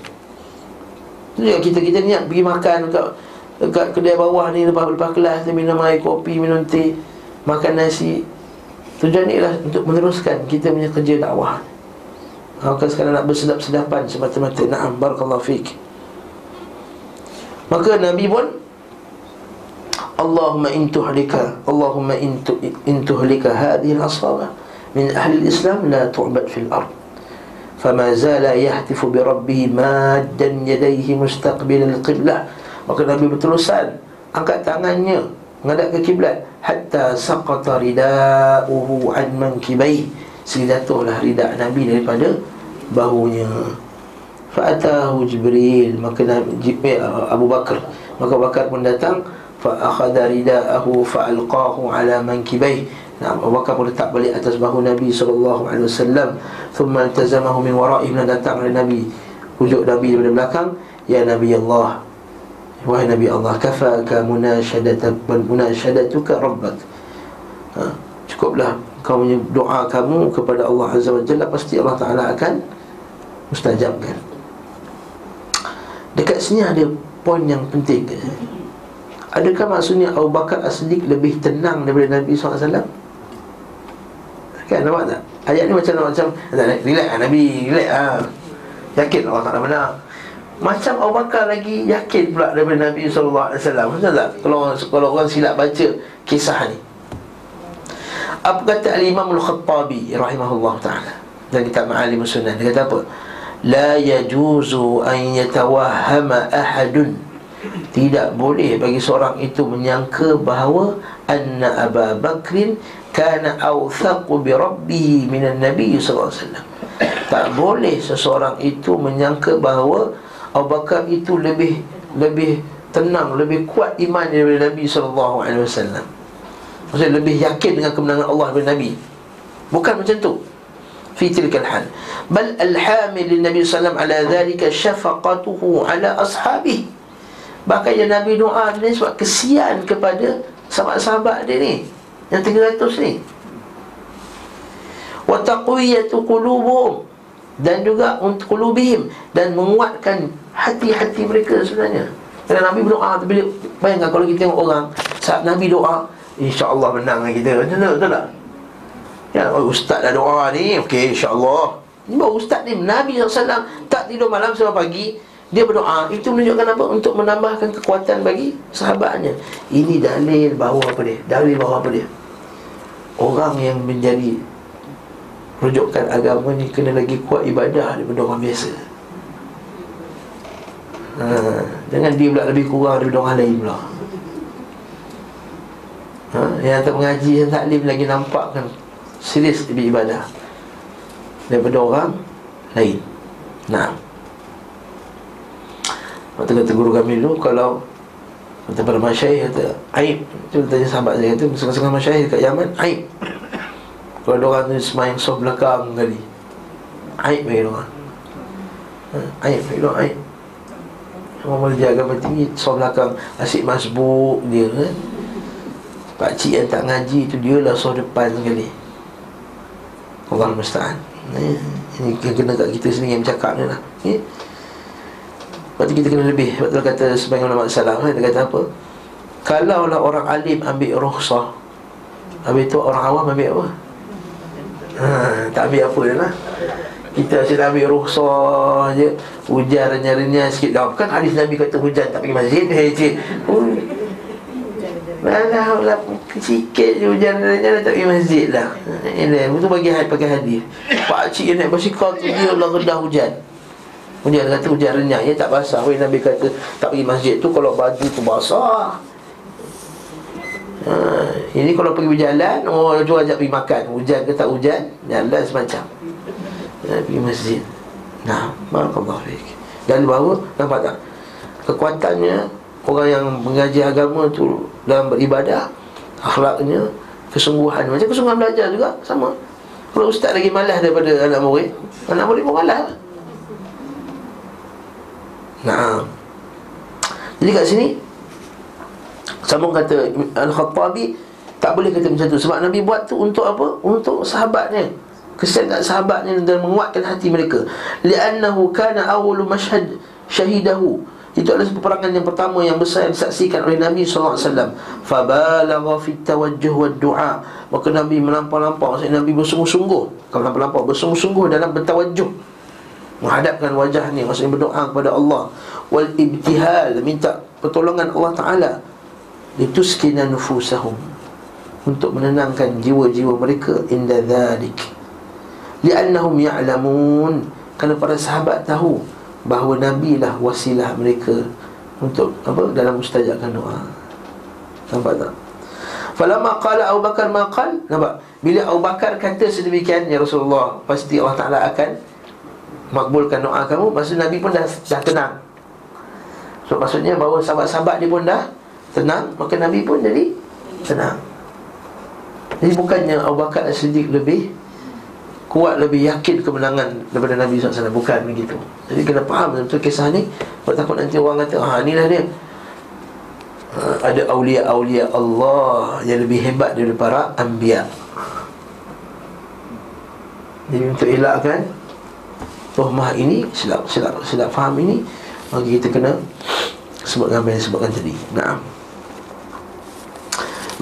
Itu juga kita kita niat pergi makan Dekat, dekat kedai bawah ni Lepas, lepas kelas Minum air kopi Minum teh Makan nasi. Tujuan ni ialah untuk meneruskan kita punya kerja dakwah. Maka sekarang nak bersedap-sedapan semata-mata. Na'am, barakallahu fiqh Maka Nabi pun Allahumma intuhlika Allahumma intu, intuhlika hadhihi al-asabah Min ahli al-Islam la tu'bad fil ard. Fama zala yahtifu bi rabbihi Maddan yadaihi mustaqbil al-qiblah Maka Nabi berterusan Angkat tangannya menghadap ke kiblat. Hatta saqata ridauhu an mankibai. Sehingga jatuhlah rida nabi daripada bahunya. Fa'atahu jibril. Maka jibril Abu Bakar. Maka Abu Bakar pun datang. Fa akhadha ridaahu fa alqahu ala mankibai. Nah, Abu Bakar pun letak balik atas bahu Nabi SAW Thumma altazamahu min wara'i Dan datang oleh Nabi. Ujuk Nabi daripada belakang. Ya Nabi Allah Wahai Nabi Allah Kafaka munashadatak Munashadatuka rabbak. Ha, Cukuplah kau punya doa kamu kepada Allah Azza wa Jalla Pasti Allah Ta'ala akan Mustajabkan. Dekat sini ada poin yang penting. Adakah maksudnya Abu Bakar As-Siddiq lebih tenang daripada Nabi SAW? Kan nampak tak? Ayat ni macam macam relax lah Nabi, relax lah Yakin Allah Ta'ala benar Macam Abu Bakar lagi yakin pula daripada Nabi SAW Macam tak? Kalau, kalau orang silap baca kisah ni Apa kata Al-Imam Al-Khattabi Rahimahullah Ta'ala Dan kitab Ma'alim Sunnah Dia kata apa? La yajuzu an yatawahama ahadun tidak boleh bagi seorang itu menyangka bahawa anna Abu Bakrin kana awthaqu bi rabbih minan nabi alaihi wasallam. Tak boleh seseorang itu menyangka bahawa Abu Bakar itu lebih lebih tenang, lebih kuat iman daripada Nabi sallallahu alaihi wasallam. Maksudnya lebih yakin dengan kemenangan Allah daripada Nabi. Bukan macam tu. Fi tilkal hal. Bal al-hamil lin Nabi wasallam ala dhalika syafaqatuhu ala ashabihi Bahkan yang Nabi doa ni sebab kesian kepada sahabat-sahabat dia ni Yang 300 ni Wa taqwiyatu qulubuhum dan juga untuk qulubihim dan menguatkan hati-hati mereka sebenarnya. Kerana Nabi berdoa bila bayangkan kalau kita tengok orang saat Nabi doa, insya-Allah menang kita. Betul tak? Betul tak? Ya, oh, ustaz dah doa ni, okey insya-Allah. Baru ustaz ni Nabi SAW tak tidur malam sampai pagi dia berdoa Itu menunjukkan apa? Untuk menambahkan kekuatan bagi sahabatnya Ini dalil bahawa apa dia? Dalil bahawa apa dia? Orang yang menjadi Rujukan agama ni Kena lagi kuat ibadah daripada orang biasa. Ha, Jangan dia pula lebih kurang daripada orang lain pula. Ha, Yang tak mengaji Yang taklim lagi nampakkan Serius lebih ibadah Daripada orang lain. Nah. Waktu kata guru kami dulu Kalau Kata para masyaih kata Aib. Itu tanya sahabat saya kata Setengah-setengah masyaih dekat Yaman Aib Kalau ada orang semayang soft belakang kali Aib bagi orang. Ha, Aib bagi orang Aib. Orang boleh jaga tinggi Soft belakang. Asyik masbuk dia kan? Pakcik yang tak ngaji tu Dia lah soft depan sekali. Orang musta'an Ini yang kena kat kita sendiri yang bercakap ni lah. Okay? Lepas tu kita kena lebih. Tu kata sebagian ulama salam kan, Dia kata apa? Kalaulah orang alim ambil rukhsah Habis tu orang awam ambil apa ha, Tak ambil apa je lah. Kita asyik ambil rukhsah je. Hujan renyah-renyah sikit. Dah Kan hadis Nabi kata hujan tak pergi masjid. Hei cik. Malah lah sikit je hujan renyah tak pergi masjid lah. Ini Itu bagi pakai hadis. Pak cik yang naik basikal tu Dia lah redah hujan. Hujan kata hujan renyah Ya tak basah. Nabi kata Tak pergi masjid tu Kalau baju tu basah ha, Ini kalau pergi berjalan Oh jual ajak pergi makan. Hujan ke tak hujan Jalan semacam. Ha, Pergi masjid. Nah Barakallah fiqh Dan bahawa Nampak tak? Kekuatannya Orang yang mengaji agama tu Dalam beribadah Akhlaknya Kesungguhan. Macam kesungguhan belajar juga Sama. Kalau ustaz lagi malas daripada anak murid Anak murid pun malas. Nah. Jadi kat sini Sambung kata Al-Khattabi Tak boleh kata macam tu. Sebab Nabi buat tu untuk apa? Untuk sahabatnya. Kesian kat sahabatnya Dan menguatkan hati mereka. Li'annahu kana awal mashhad syahidahu itu adalah peperangan yang pertama yang besar yang disaksikan oleh Nabi SAW Fabalagha fit tawajjuh wa du'a. Maka Nabi melampau-lampau. Maksudnya Nabi bersungguh-sungguh. Kalau melampau-lampau Bersungguh-sungguh dalam bertawajjuh. Menghadapkan wajahnya maksudnya berdoa kepada Allah. Wal ibtihal minta pertolongan Allah taala lituskina nufusahum untuk menenangkan jiwa-jiwa mereka inda dhalik. Li'annahum ya'lamun. Kerana para sahabat tahu bahawa nabi lah wasilah mereka untuk apa dalam mustajabkan doa. Nampak tak? Falamma qala Abu Bakar ma qal? Nampak? Bila Abu Bakar kata sedemikian ya Rasulullah pasti Allah Taala akan makbulkan doa kamu. Maksud Nabi pun dah, dah tenang. So maksudnya bahawa sahabat-sahabat dia pun dah tenang Maka Nabi pun jadi tenang Jadi bukannya Abu Bakar As-Siddiq lebih Kuat lebih yakin kemenangan daripada Nabi SAW Bukan begitu. Jadi kena faham betul kisah ni. Sebab takut nanti orang kata Ah inilah dia. Ha, Ada awliya-awliya Allah Yang lebih hebat daripada para Ambiya Jadi untuk elakkan Tuhmah ini Silap, silap, silap faham ini Maka kita kena Sebutkan apa yang disebutkan tadi. Naam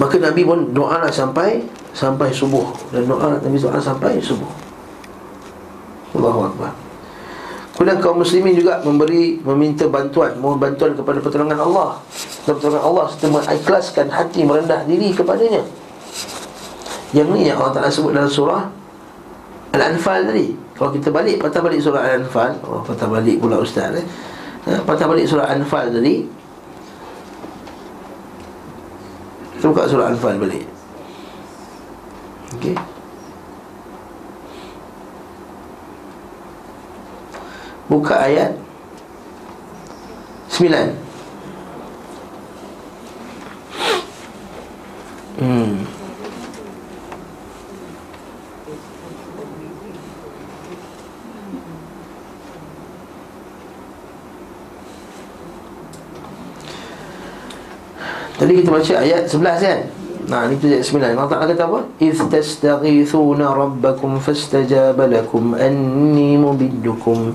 Maka Nabi pun doa lah sampai Sampai subuh. Dan doa Nabi doa sampai subuh. Allahu Akbar. Kemudian kaum muslimin juga memberi Meminta bantuan. Mohon bantuan kepada pertolongan Allah. Dan pertolongan Allah Serta mengikhlaskan hati merendah diri kepadanya. Yang ni yang Allah Ta'ala sebut dalam surah Al-Anfal tadi. Kalau kita balik Patah balik surah Al-Anfal. Oh patah balik pula ustaz eh? ha, Patah balik surah Al-Anfal tadi Kita buka surah Al-Anfal balik. Okey. Buka ayat 9 Hmm Tadi kita baca ayat 11 kan? Nah, ini tu ayat 9. Allah Taala kata apa? Iz tastaghithuna rabbakum fastajaba lakum anni mumiddukum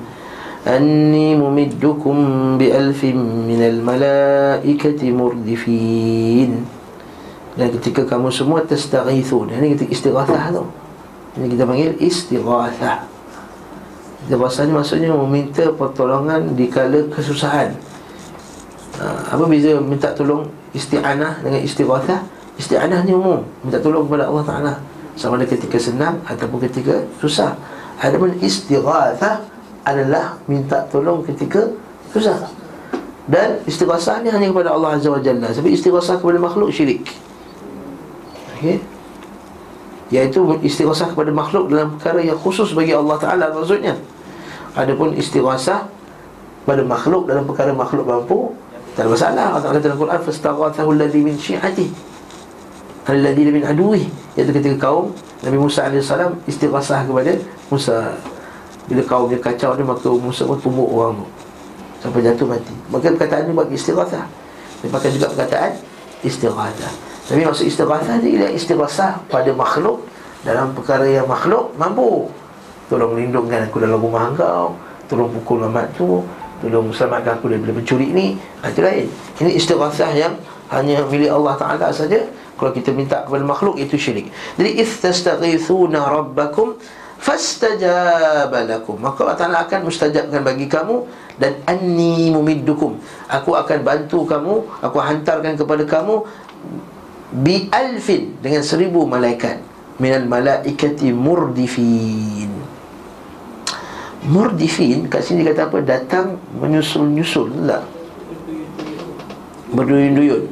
anni mumiddukum bi alfin minal malaikati murdifin. Dan ketika kamu semua tastaghithun, ini ketika istighathah tu. Ini kita panggil istighathah. Bahasa ni maksudnya meminta pertolongan di kala kesusahan. Ha, apa beza minta tolong isti'anah dengan istighathah isti'anah ni umum. Minta tolong kepada Allah Taala. Sama ada ketika senang ataupun ketika susah. Adapun istighathah adalah minta tolong ketika susah. Dan istighathah ni hanya kepada Allah Azza wa Jalla. Sebab istighathah kepada makhluk syirik. Okey? Iaitu istighathah kepada makhluk dalam perkara yang khusus bagi Allah Taala maksudnya. Adapun istighathah pada makhluk dalam perkara makhluk mampu tak ada masalah. Allah kata dalam Quran Fastaghathahu alladhi min syi'ati. Alladhi min aduih Iaitu ketika kaum Nabi Musa AS Istighasah kepada Musa. Bila kaum dia kacau dia Maka Musa pun tumbuk orang tu. Sampai jatuh mati. Maka perkataan ni bagi istighasah Dia pakai juga perkataan Istighasah Tapi maksud istighasah ni Dia istighasah pada makhluk. Dalam perkara yang makhluk Mampu. Tolong lindungkan aku dalam rumah kau Tolong pukul mamat tu Tolong selamatkan aku daripada pencuri ni ha, Itu lain. Ini istighasah yang hanya milik Allah Ta'ala saja. Kalau kita minta kepada makhluk itu syirik. Jadi Istastaghithuna rabbakum Fastajabalakum Maka Allah Ta'ala akan mustajabkan bagi kamu Dan anni mumiddukum. Aku akan bantu kamu Aku hantarkan kepada kamu Bi alfin Dengan seribu malaikat. Minal malaikati murdifin Murdifin kat sini kata apa? Datang menyusul-nyusul tak? Berduyun-duyun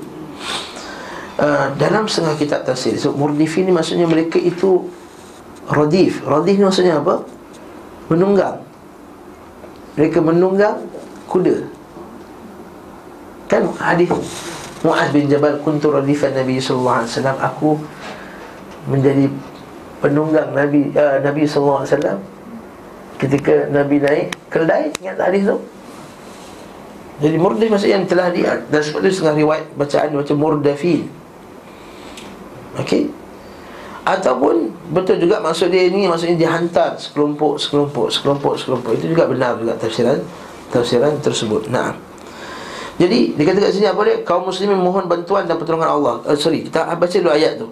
uh, Dalam setengah kitab tafsir so, Murdifin ni maksudnya mereka itu Radif Radif ni maksudnya apa? Menunggang Mereka menunggang kuda Kan hadis Mu'az bin Jabal Kuntu radifan Nabi SAW Aku menjadi penunggang Nabi uh, Nabi SAW ketika Nabi naik keldai ingat tak hadis tu? Jadi murdif maksud yang telah di dan sebab setengah riwayat bacaan macam murdafin. Okey? Ataupun betul juga maksud dia ini maksudnya dihantar sekelompok sekelompok sekelompok sekelompok. Itu juga benar juga tafsiran tafsiran tersebut. Nah. Jadi dikatakan sini apa dia? Kaum muslimin mohon bantuan dan pertolongan Allah. Uh, sorry kita baca dulu ayat tu.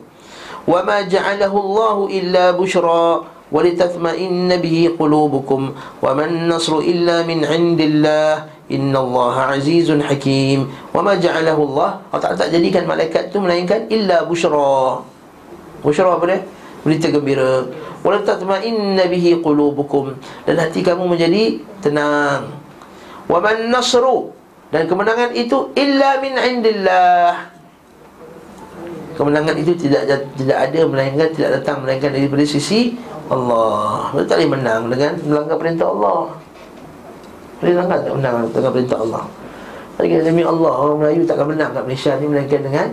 Wa ma ja'alahu Allah illa bushra ولتطمئن به قلوبكم وما النصر إلا من عند الله إن الله عزيز حكيم وما جعله الله Allah Ta'ala tak jadikan malaikat tu melainkan illa bushra bushra apa dia? berita gembira ولتطمئن به قلوبكم dan hati kamu menjadi tenang وما النصر dan kemenangan itu illa min indillah kemenangan itu tidak tidak ada melainkan tidak datang melainkan daripada sisi Allah. Kita tak boleh menang dengan melanggar perintah Allah. Boleh langgar tak menang dengan perintah Allah? Tapi kita demi Allah Orang Melayu takkan menang kat Malaysia ni Melainkan dengan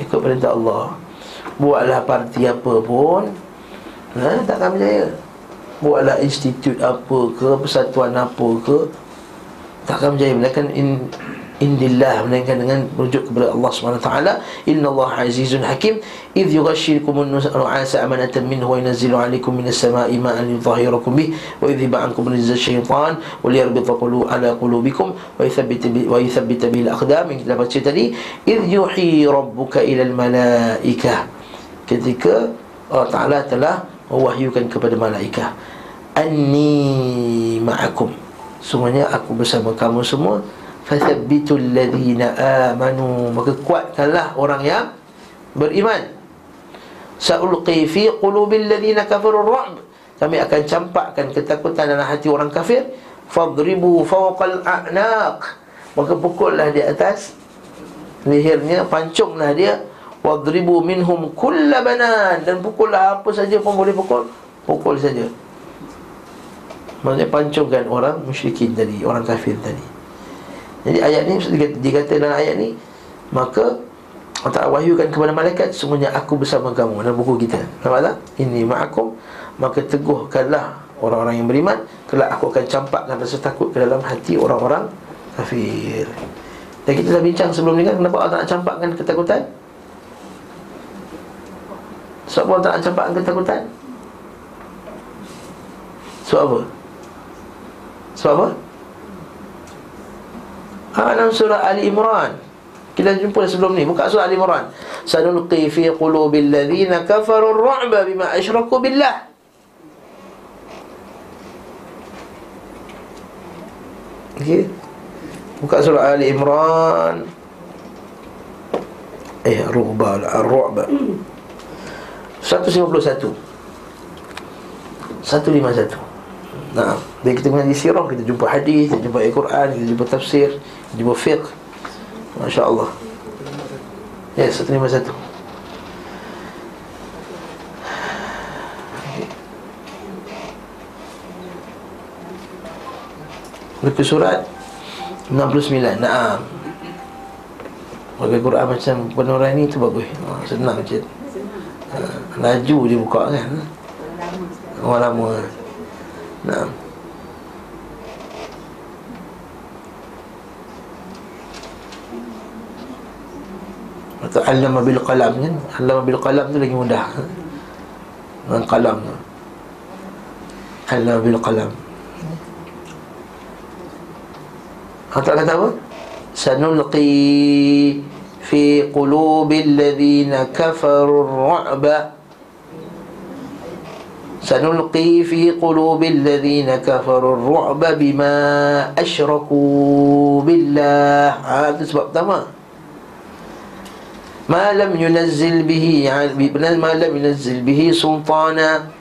Ikut perintah Allah. Buatlah parti apa pun ha, Takkan berjaya Buatlah institut apa ke Persatuan apa ke Takkan berjaya Melainkan in, indillah melainkan dengan merujuk kepada Allah Subhanahu taala inna Allah azizun hakim. Idh yughashshikum an-nu'asa amanatan minhu wa yunzilu 'alaykum minas sama'i ma'an yudhhirakum bih wa yudhibu 'ankum rizqa syaitan wa liyarbita qulu ala qulubikum wa yuthabbit wa yuthabbit bil aqdam kita baca tadi idh yuhi rabbuka ila al-malaikah ketika Allah taala telah mewahyukan kepada malaikat anni ma'akum. Semuanya aku bersama kamu semua Fathabbitul ladhina amanu. Maka kuatkanlah orang yang beriman. Sa'ulqi fi qulubil ladhina kafarul ra'b Kami akan campakkan ketakutan dalam hati orang kafir. Fadribu fawqal a'naq. Maka pukullah di atas Lehernya, pancunglah dia. Wadribu minhum kulla banan. Dan pukullah apa saja pun boleh pukul. Pukul saja. Maksudnya pancungkan orang musyrikin tadi Orang kafir tadi jadi ayat ni dikata dalam ayat ni maka Allah wahyukan kepada malaikat semuanya aku bersama kamu dalam buku kita. Nampak tak? Ini ma'akum maka teguhkanlah orang-orang yang beriman kelak aku akan campakkan rasa takut ke dalam hati orang-orang kafir. Dan kita dah bincang sebelum ni kan kenapa Allah nak campakkan ketakutan? Sebab Allah tak nak campakkan ketakutan? Sebab apa? Sebab apa? Dalam surah Ali Imran. Kita jumpa sebelum ni. Buka surah Ali Imran. Sanulqi fi qulubil ladzina kafaru ar-ru'ba bima asyraku billah. Okay. Buka surah Ali Imran. Eh, Ru'ba Ar-Ru'ba. 151 151 Nah, bila kita mengaji sirah kita jumpa hadis, kita jumpa Al-Quran, kita jumpa tafsir, jumpa fiqh. Masya-Allah. Ya, yes, 151. Buku surat 69 Naam Bagi Quran macam penurai ni tu bagus. Ha, Senang je ha, Laju dia buka kan? Orang lama Atau alama bil qalam kan Alama bil qalam tu lagi mudah Dengan qalam tu Alama bil qalam Atau kata apa? Sanulqi fi qulubil ladhina kafaru ru'ba سنلقي في قلوب الذين كفروا الرعب بما أشركوا بالله هذا سبب Ma'lam yunazzil bihi Ma'lam yunazzil bihi sultana.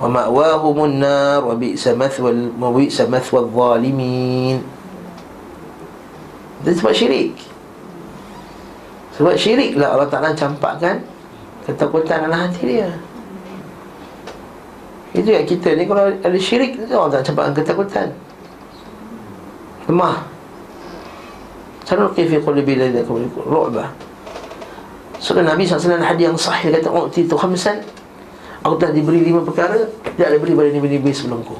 Wa ma'wahum an-nar wa bi'sa mathwa wa bi'sa mathwa adh-dhalimin itu sebab syirik. Sebab syirik lah Allah Ta'ala campakkan ketakutan dalam hati dia. Itu yang kita ni kalau ada syirik Allah Ta'ala campakkan ketakutan. Lemah. Sanuqifi qulubi lalikum ru'bah. Surah Nabi SAW hadis yang sahih kata Uqti tu khamsan. Aku telah diberi lima perkara Tidak diberi pada nabi-nabi sebelumku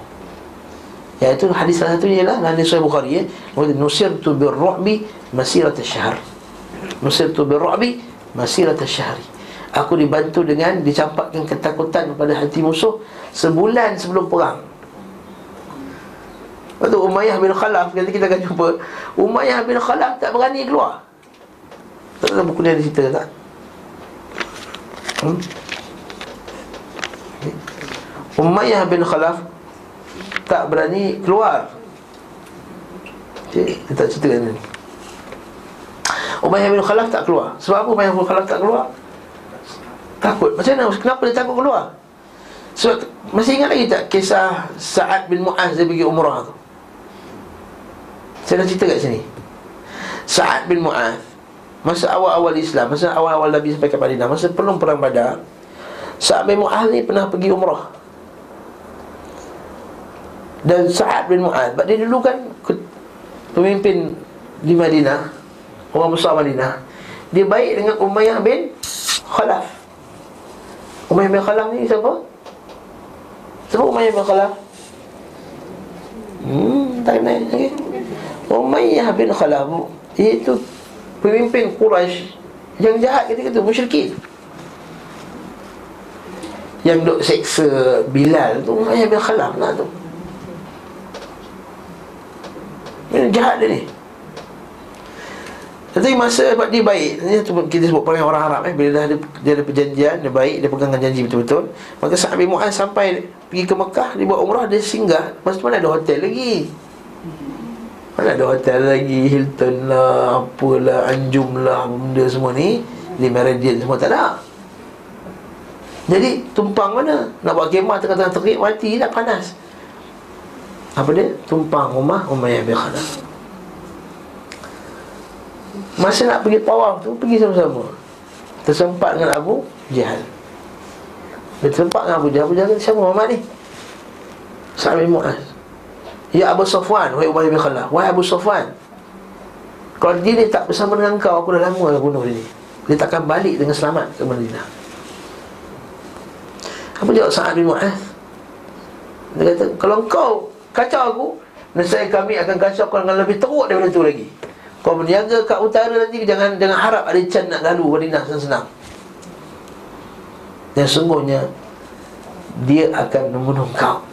Iaitu hadis salah satunya ialah Dalam Surah Bukhari ya. Nusirtu birru'bi masirat syahr. Nusirtu birru'bi masirat syahri. Aku dibantu dengan dicampakkan ketakutan pada hati musuh Sebulan sebelum perang. Lepas tu Umayyah bin Khalaf Nanti kita akan jumpa. Umayyah bin Khalaf tak berani keluar. Tak tahu buku ni ada cerita tak? Hmm? Umayyah bin Khalaf Tak berani keluar Okay, kita tak ceritakan ni Umayyah bin Khalaf tak keluar Sebab apa Umayyah bin Khalaf tak keluar? Takut Macam mana? Kenapa dia takut keluar? Sebab masih ingat lagi tak Kisah Sa'ad bin Mu'az Dia pergi umrah tu Saya dah cerita kat sini Sa'ad bin Mu'az Masa awal-awal Islam Masa awal-awal Nabi sampai ke Madinah Masa penuh perang badar Sa'ad bin Mu'az ni pernah pergi umrah Dan Sa'ad bin Mu'az Sebab dia dulu kan Pemimpin di Madinah Orang besar Madinah Dia baik dengan Umayyah bin Khalaf Umayyah bin Khalaf ni siapa? Siapa Umayyah bin Khalaf? Hmm, tak kenal okay. Umayyah bin Khalaf Iaitu Pemimpin Quraisy Yang jahat ketika itu Musyrikin. Yang duk seksa Bilal tu Ayah bin Khalaf nak tu. Ini jahat dia ni. Tapi masa sebab dia baik Ini kita sebut perangai orang Arab eh. Bila dah ada, dia ada perjanjian Dia baik, dia pegangkan janji betul-betul. Maka Sa'ad bin Mu'az sampai Pergi ke Mekah Dia buat umrah, dia singgah. Masa mana ada hotel lagi Mana ada hotel lagi Hilton lah, apalah, Anjum lah Benda semua ni. Di Meridian semua tak ada. Jadi tumpang mana? Nak buat kemah tengah-tengah terik Mati tak panas. Apa dia? Tumpang rumah Umayyah bin Khalaf Masa nak pergi tawaf tu Pergi sama-sama. Tersempat dengan Abu Jahal. Dia tersempat dengan Abu Jahal Abu Jahal siapa Muhammad ni? Sa'ad bin Mu'az Ya Abu Safwan Wahai Ubay bin Khalaf. Wahai Abu Safwan. Kalau dia ni tak bersama dengan kau Aku dah lama dah bunuh dia ni. Dia takkan balik dengan selamat ke Madinah. Apa jawab Sa'ad bin Mu'az Dia kata Kalau kau kacau aku Nescaya kami akan kacau kau dengan lebih teruk daripada itu lagi. Kau berniaga kat utara nanti Jangan jangan harap ada can nak lalu Madinah senang-senang. Dan sungguhnya Dia akan membunuh kau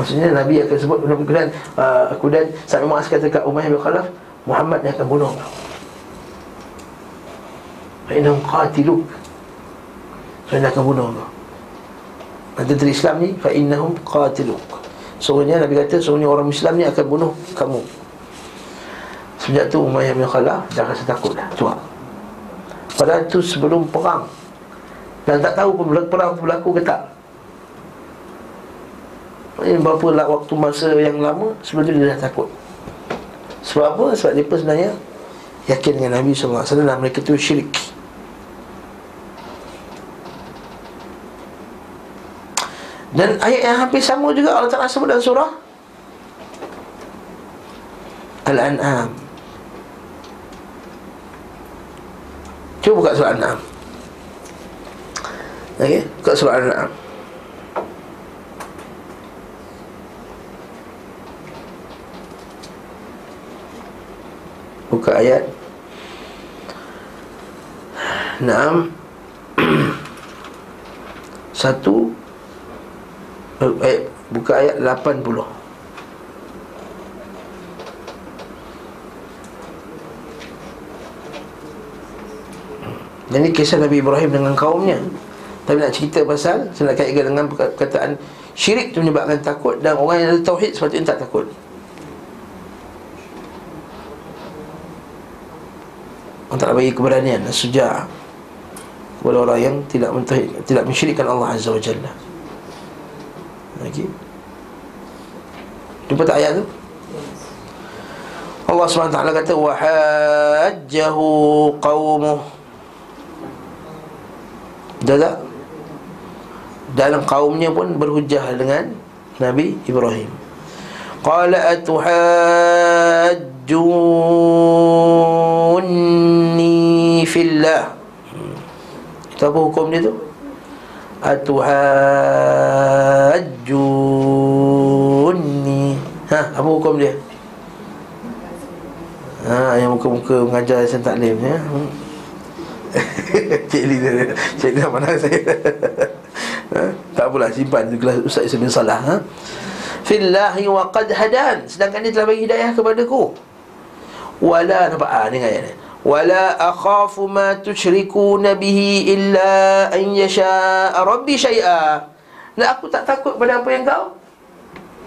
Maksudnya Nabi akan sebut Kemudian uh, Kemudian Sampai Mu'az kata kat Umayyah bin Khalaf Muhammad yang akan bunuh. Kau Fa'inam qatiluk. So dia akan bunuh kau Tentera Islam ni Fa'innahum qatiluk. Sungguhnya Nabi kata Sungguhnya orang Islam ni akan bunuh kamu. Sejak tu Umayyah bin Khalaf Dah rasa takut dah Cuak. Padahal tu sebelum perang. Dan tak tahu pun perang tu berlaku ke tak Ini berapa lah waktu masa yang lama Sebelum tu dia dah takut. Sebab apa? Sebab dia pun sebenarnya Yakin dengan Nabi SAW Dan mereka tu syirik. Dan ayat yang hampir sama juga Allah Ta'ala sebut dalam surah Al-An'am. Cuba buka surah An-Na'am Okey, buka surah An-Na'am Buka ayat. Naam. Satu. Eh, Buka ayat 80 Dan ini kisah Nabi Ibrahim dengan kaumnya. Tapi nak cerita pasal Saya nak kaitkan dengan perkataan Syirik itu menyebabkan takut Dan orang yang ada tauhid sepatutnya tak takut Tak bagi keberanian dan sujah Kepada orang yang tidak mentauhid Tidak mensyirikkan Allah Azza wa Jalla. Okey. Jumpa tak ayat tu? Allah SWT kata Wahajjahu qawmuh Betul tak? Dan kaumnya pun berhujah dengan Nabi Ibrahim. Qala atuhajjuni fillah Itu apa hukum dia tu? Atuhajjuni Ha, apa hukum dia? Ha, yang muka-muka mengajar saya taklim ya. Cik Lee Cik Lee mana saya ha? Tak apalah simpan di kelas Ustaz Isa bin Salah ha? Fillahi wa qad hadan Sedangkan dia telah bagi hidayah kepada ku Wala Nampak ah, ni ayat ni. Wala akhafu ma tushrikuna bihi illa an yasha rabbi syai'a. Dan aku tak takut pada apa yang kau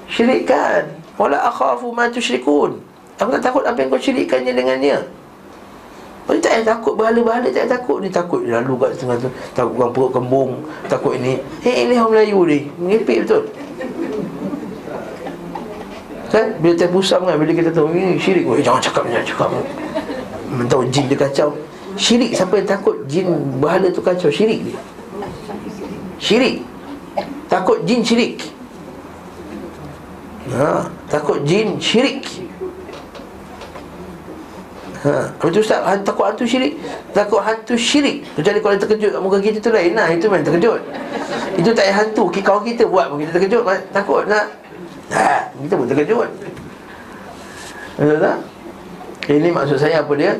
syirikkan. Wala akhafu ma tusyrikun Aku tak takut apa yang kau syirikkannya dengannya. Oh, tak payah takut berhala-berhala tak payah takut. Ni takut lalu kat tengah tu takut orang perut kembung takut ini. Eh ini orang Melayu ni. Mengipik betul kan? Bila tak pusam kan bila kita tahu ini syirik oh, jangan cakap jangan cakap mentau jin dia kacau. Syirik siapa yang takut jin berhala tu kacau? Syirik dia. Syirik. Takut jin syirik. Ha, takut jin syirik. Ha, itu Ustaz, takut hantu syirik? Takut hantu syirik. Kecuali kalau terkejut muka kita tu lain Nah, itu memang terkejut. Itu tak payah hantu. Kawan kita buat pun kita terkejut. Takut nak ha, Kita pun terkejut tak? Ini maksud saya apa dia?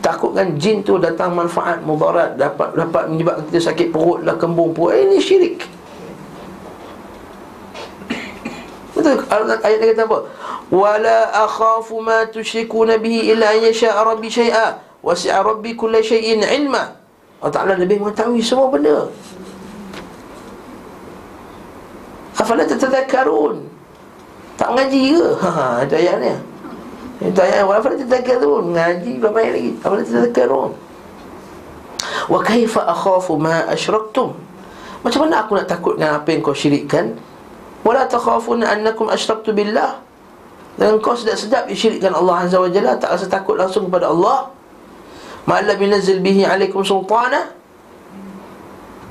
Takutkan jin tu datang manfaat mudarat dapat dapat menyebabkan kita sakit perut lah kembung perut. Eh, ini syirik. Betul ayat dia kata apa? Wala akhafu ma tusyrikuna bihi illa an yasha rabbi syai'a wasi'a rabbi kulli syai'in ilma. Allah Taala lebih mengetahui semua benda. Afala tatadhakkarun? Tak ngaji ke? Ha, ha itu ayat ni. Itu ayat wa afala tatadhakkarun? Ngaji berapa ayat lagi? Afala tatadhakkarun? Wa kaifa akhafu ma asyraktum? Macam mana aku nak takut dengan apa yang kau syirikkan? Wala takhafun annakum asyraktu billah? Dan kau sedap-sedap disyirikkan Allah Azza wa Jalla Tak rasa takut langsung kepada Allah Ma'ala binazil bihi alaikum sultana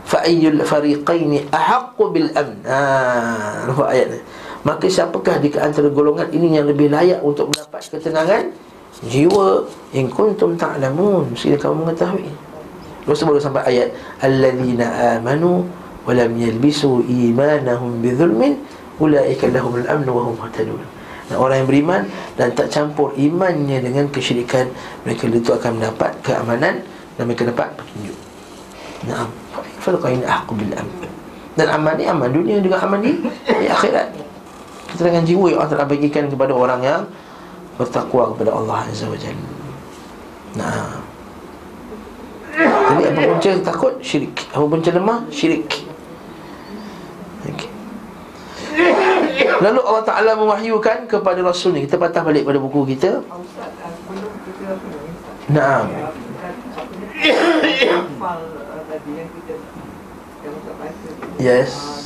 Fa'ayyul fariqaini ahakku bil amn Haa Nampak ayat ni Maka siapakah di antara golongan ini yang lebih layak untuk mendapat ketenangan Jiwa In kuntum ta'lamun Mesti kamu mengetahui Lepas tu baru sampai ayat Alladzina amanu Walam yalbisu imanahum bidhulmin Ulaika lahumul amnu wahum hatadun dan orang yang beriman dan tak campur imannya dengan kesyirikan mereka itu akan mendapat keamanan dan mereka dapat petunjuk. Naam. Falqa in ahqu bil amn. Dan aman ni aman dunia juga aman di akhirat. Kita dengan jiwa yang Allah bagikan kepada orang yang bertakwa kepada Allah Azza wa Jalla. Nah. Jadi apa punca takut syirik. Apa punca lemah syirik. Okay. Lalu Allah Ta'ala mewahyukan kepada Rasul ni Kita patah balik pada buku kita Naam Yes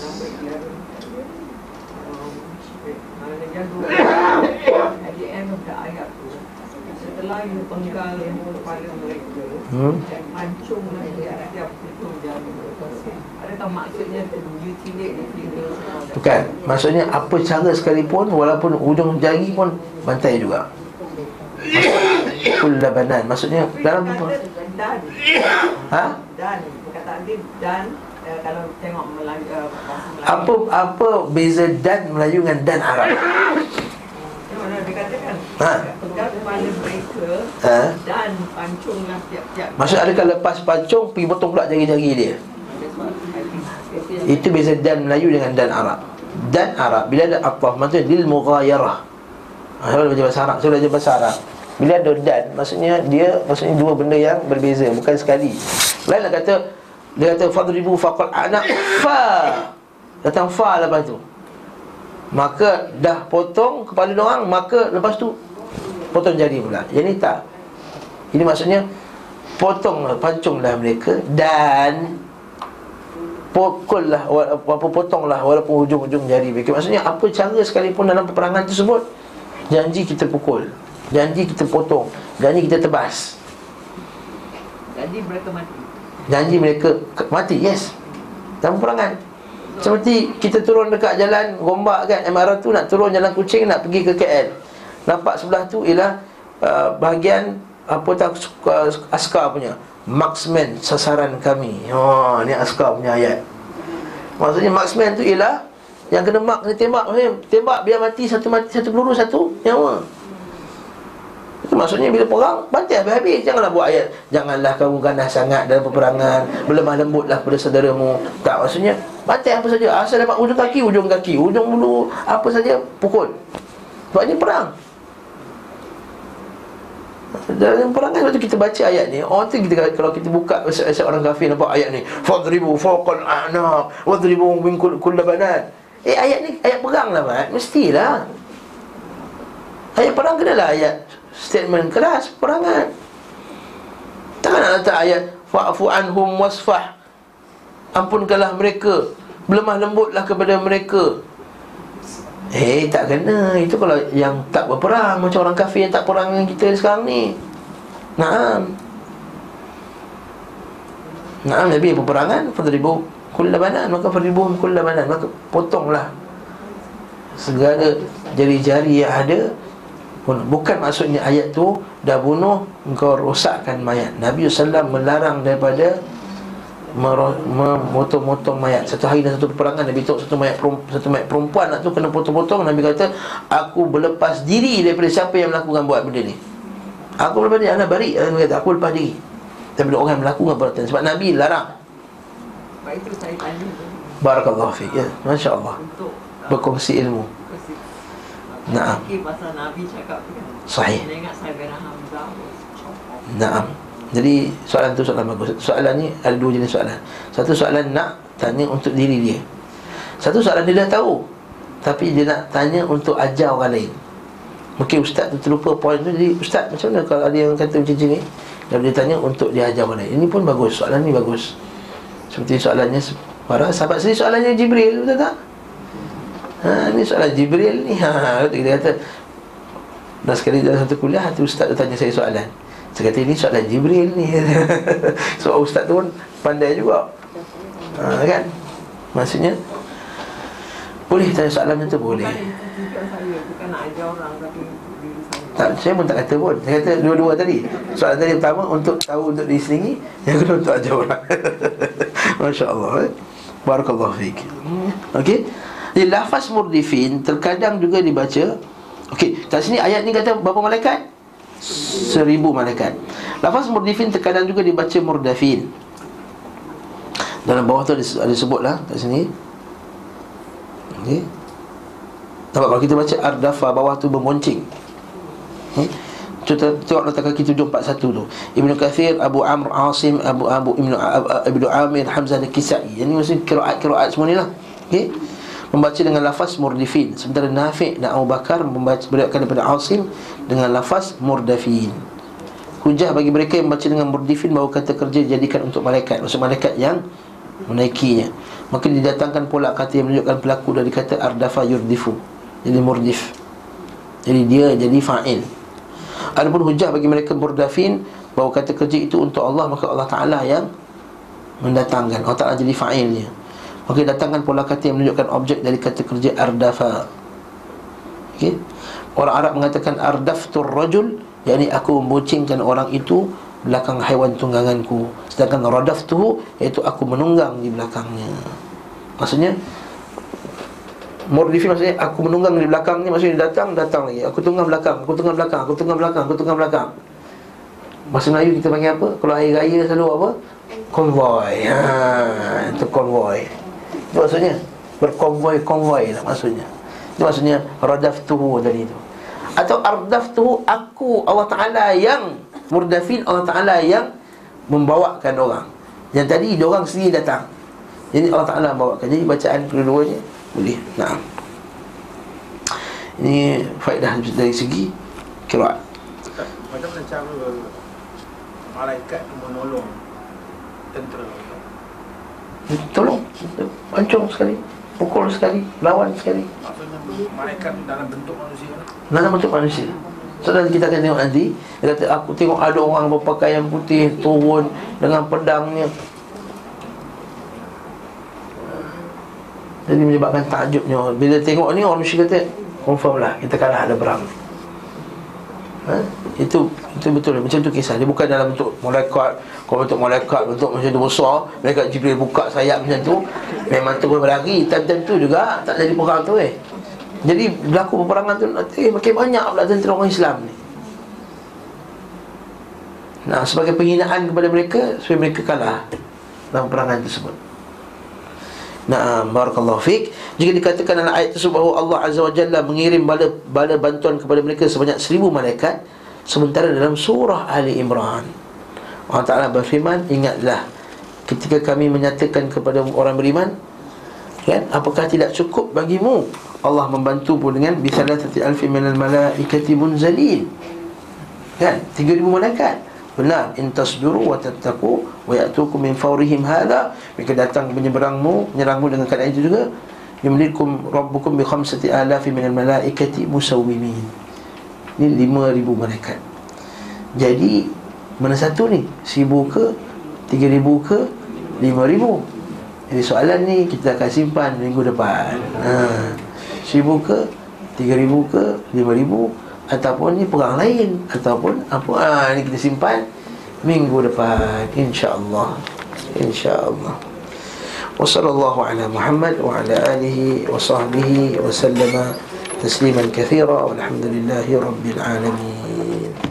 Setelah you penggal kepala mereka hmm? Dan pancung dia Adakah maksudnya Bukan Maksudnya apa cara sekalipun Walaupun ujung jari pun Bantai juga Kulla banan Maksudnya dalam apa? Dan Ha? Dan Perkataan dia dan eh, kalau tengok Melayu, uh, Melayu apa apa beza dan Melayu dengan dan Arab? Ha. Ha. Dan pancunglah tiap-tiap. Maksud adakah lepas pancung pergi potong pula jari-jari dia? Itu beza dan Melayu dengan dan Arab Dan Arab Bila ada apa Maksudnya lil mughayarah Saya boleh baca bahasa Arab Saya baca bahasa Arab Bila ada dan Maksudnya dia Maksudnya dua benda yang berbeza Bukan sekali Lain nak kata Dia kata Fadribu faqal anak Fa Datang fa lepas tu Maka dah potong kepala orang Maka lepas tu Potong jari pula Jadi tak Ini maksudnya Potonglah, pancunglah mereka Dan Pukullah apa potonglah walaupun hujung-hujung jari mereka. Maksudnya apa cara sekalipun dalam peperangan tersebut janji kita pukul, janji kita potong, janji kita tebas. Janji mereka mati. Janji mereka mati, yes. Dalam peperangan. Seperti kita turun dekat jalan Gombak kan MRT tu nak turun jalan Kucing nak pergi ke KL. Nampak sebelah tu ialah uh, bahagian apa tak uh, askar punya marksman sasaran kami. Ha, ni askar punya ayat. Maksudnya marksman tu ialah yang kena mark kena tembak tembak biar mati satu mati satu peluru satu nyawa. Maksudnya bila perang bantai habis-habis. Janganlah buat ayat janganlah kamu ganas sangat dalam peperangan. Berlemah lembutlah pada saudaramu. Tak maksudnya bantai apa saja. Asal dapat ujung kaki ujung kaki. Ujung bulu apa saja pukul. Sebab ini perang. Dalam perangai waktu kita baca ayat ni Orang tu kita kalau kita buka Asal orang kafir nampak ayat ni Fadribu fawqal a'naq Wadribu min kulla banan Eh ayat ni ayat perang lah Mat. Mestilah. Ayat perang kena lah ayat Statement keras perangan Takkan nak letak ayat Fa'fu anhum wasfah. Ampunkanlah mereka Belemah lembutlah kepada mereka. Eh tak kena. Itu kalau yang tak berperang Macam orang kafir yang tak perang dengan kita sekarang ni. Naam. Naam Nabi peperangan Fadribu kulla banan Maka fadribu kulla banan Maka potonglah Segala jari-jari yang ada Bukan maksudnya ayat tu Dah bunuh Engkau rosakkan mayat. Nabi SAW melarang daripada memotong-motong mayat. Satu hari dan satu peperangan Nabi tahu satu mayat satu mayat perempuan nak tu kena potong-potong. Nabi kata aku berlepas diri daripada siapa yang melakukan buat benda ni. Aku lepas diri Anak bari Dia kata aku lepas diri Tapi orang melakukan perbuatan Sebab Nabi larang. Sebab itu saya tanya. Barakallahu fiqh ya. Masya Allah Untuk uh, Berkongsi ilmu. Naam. Pasal Nabi cakap tu kan? Sahih. Saya ingat Hamzah. Naam. Jadi soalan tu soalan bagus. Soalan ni ada dua jenis soalan. Satu soalan nak tanya untuk diri dia. Satu soalan dia dah tahu Tapi dia nak tanya untuk ajar orang lain. Mungkin ustaz tu terlupa poin tu Jadi ustaz macam mana kalau ada yang kata macam ni? Dan dia tanya untuk dia ajar orang lain. Ini pun bagus, soalan ni bagus. Seperti soalannya Para sahabat sendiri soalannya Jibril Betul tak? Ha, ni soalan Jibril ni. Ha, Kita kata Dan sekali dalam satu kuliah tu Ustaz tanya saya soalan. Saya kata ini soalan Jibril ni. So Ustaz tu pun pandai juga. Ha, Kan? Maksudnya Boleh tanya soalan macam tu? Boleh. Tak, saya pun tak kata pun. Saya kata dua-dua tadi. Soalan tadi pertama untuk tahu untuk diri sendiri Yang kedua untuk ajar orang. Masya Allah eh? Barakallahu fiqh Okey Jadi lafaz murdifin Terkadang juga dibaca Okey Kat sini ayat ni kata berapa malaikat? Seribu malaikat Lafaz murdifin terkadang juga dibaca murdafin Dalam bawah tu ada, sebut lah Kat sini Okey Nampak kalau kita baca Ardafa bawah tu bermoncing Hmm? Kita tengok nota kaki 741 tu. Ibnu Kathir, Abu Amr, Asim, Abu Abu Ibnu Ibnu Amir, Hamzah al-Kisai. Yang ni mesti kiraat-kiraat semua ni lah. Okey. Membaca dengan lafaz murdifin. Sementara Nafi' dan Abu Bakar membaca beriakan daripada Asim dengan lafaz murdafin. Hujah bagi mereka yang membaca dengan murdifin bahawa kata kerja dijadikan untuk malaikat. Maksud malaikat yang menaikinya. Maka didatangkan pula kata yang menunjukkan pelaku dari kata ardafa yurdifu. Jadi murdif. Jadi dia jadi fa'il. Adapun hujah bagi mereka murdafin bahawa kata kerja itu untuk Allah maka Allah Taala yang mendatangkan. Allah Taala jadi fa'ilnya. Maka datangkan pula kata yang menunjukkan objek dari kata kerja ardafa. Okey. Orang Arab mengatakan ardaftur rajul yakni aku membucingkan orang itu belakang haiwan tungganganku. Sedangkan radaftuhu iaitu aku menunggang di belakangnya. Maksudnya Murdifin maksudnya aku menunggang di belakangnya Maksudnya dia datang, datang lagi Aku tunggang belakang, aku tunggang belakang, aku tunggang belakang, aku tunggang belakang Bahasa Melayu kita panggil apa? Kalau air raya selalu apa? Konvoy ha, Itu konvoy Itu maksudnya? Berkonvoy-konvoy lah maksudnya. Itu maksudnya Radaftuhu tadi itu Atau ardaftuhu aku Allah Ta'ala yang Murdafin Allah Ta'ala yang Membawakan orang. Yang tadi orang sendiri datang. Jadi Allah Ta'ala membawakan Jadi bacaan kedua-duanya boleh. Nah Ini faedah dari segi Kiraat Macam mana cara malaikat menolong tentera Tolong. Pancung sekali. Pukul sekali. Lawan sekali. Maksudnya malaikat dalam bentuk manusia Dalam bentuk manusia. So nanti kita akan tengok nanti. Dia kata aku tengok ada orang berpakaian putih Turun dengan pedangnya. Jadi menyebabkan takjubnya. Bila tengok ni orang mesti kata Confirm lah kita kalah ada perang ha? Itu itu betul. Macam tu kisah. Dia bukan dalam bentuk malaikat Kalau bentuk malaikat Bentuk macam tu besar Malaikat Jibril buka sayap macam tu Memang terus berlari. Time-time tu juga Tak jadi perang tu eh. Jadi berlaku peperangan tu nanti Makin banyak pula tentera orang Islam ni. Nah, sebagai penghinaan kepada mereka Supaya mereka kalah Dalam perangan tersebut Naam barakallahu fik. Jika dikatakan dalam ayat tersebut bahawa Allah Azza wa Jalla mengirim bala bala bantuan kepada mereka sebanyak seribu malaikat sementara dalam surah Ali Imran Allah Taala berfirman ingatlah ketika kami menyatakan kepada orang beriman kan apakah tidak cukup bagimu? Allah membantu pun dengan bisalatati alfi minal malaikati munzalin. Kan 3000 malaikat Benar In tasbiru wa tattaku Wa ya'tukum min fawrihim hadha Mereka datang menyeberangmu Menyerangmu dengan keadaan itu juga Yumlikum rabbukum bi khamsati alafi minal malaikati musawwimin Ini lima ribu malaikat Jadi Mana satu ni? Seribu ke? Tiga ribu ke? Lima ribu Jadi soalan ni kita akan simpan minggu depan ha. Seribu ke? Tiga ribu ke? Lima ribu ataupun ni perang lain. Ataupun apa ah ni kita simpan minggu depan. Insyaallah. Insyaallah. Wa sallallahu ala muhammad wa ala alihi wa sahbihi wa sallama tasliman kathira. Walhamdulillahi rabbil alamin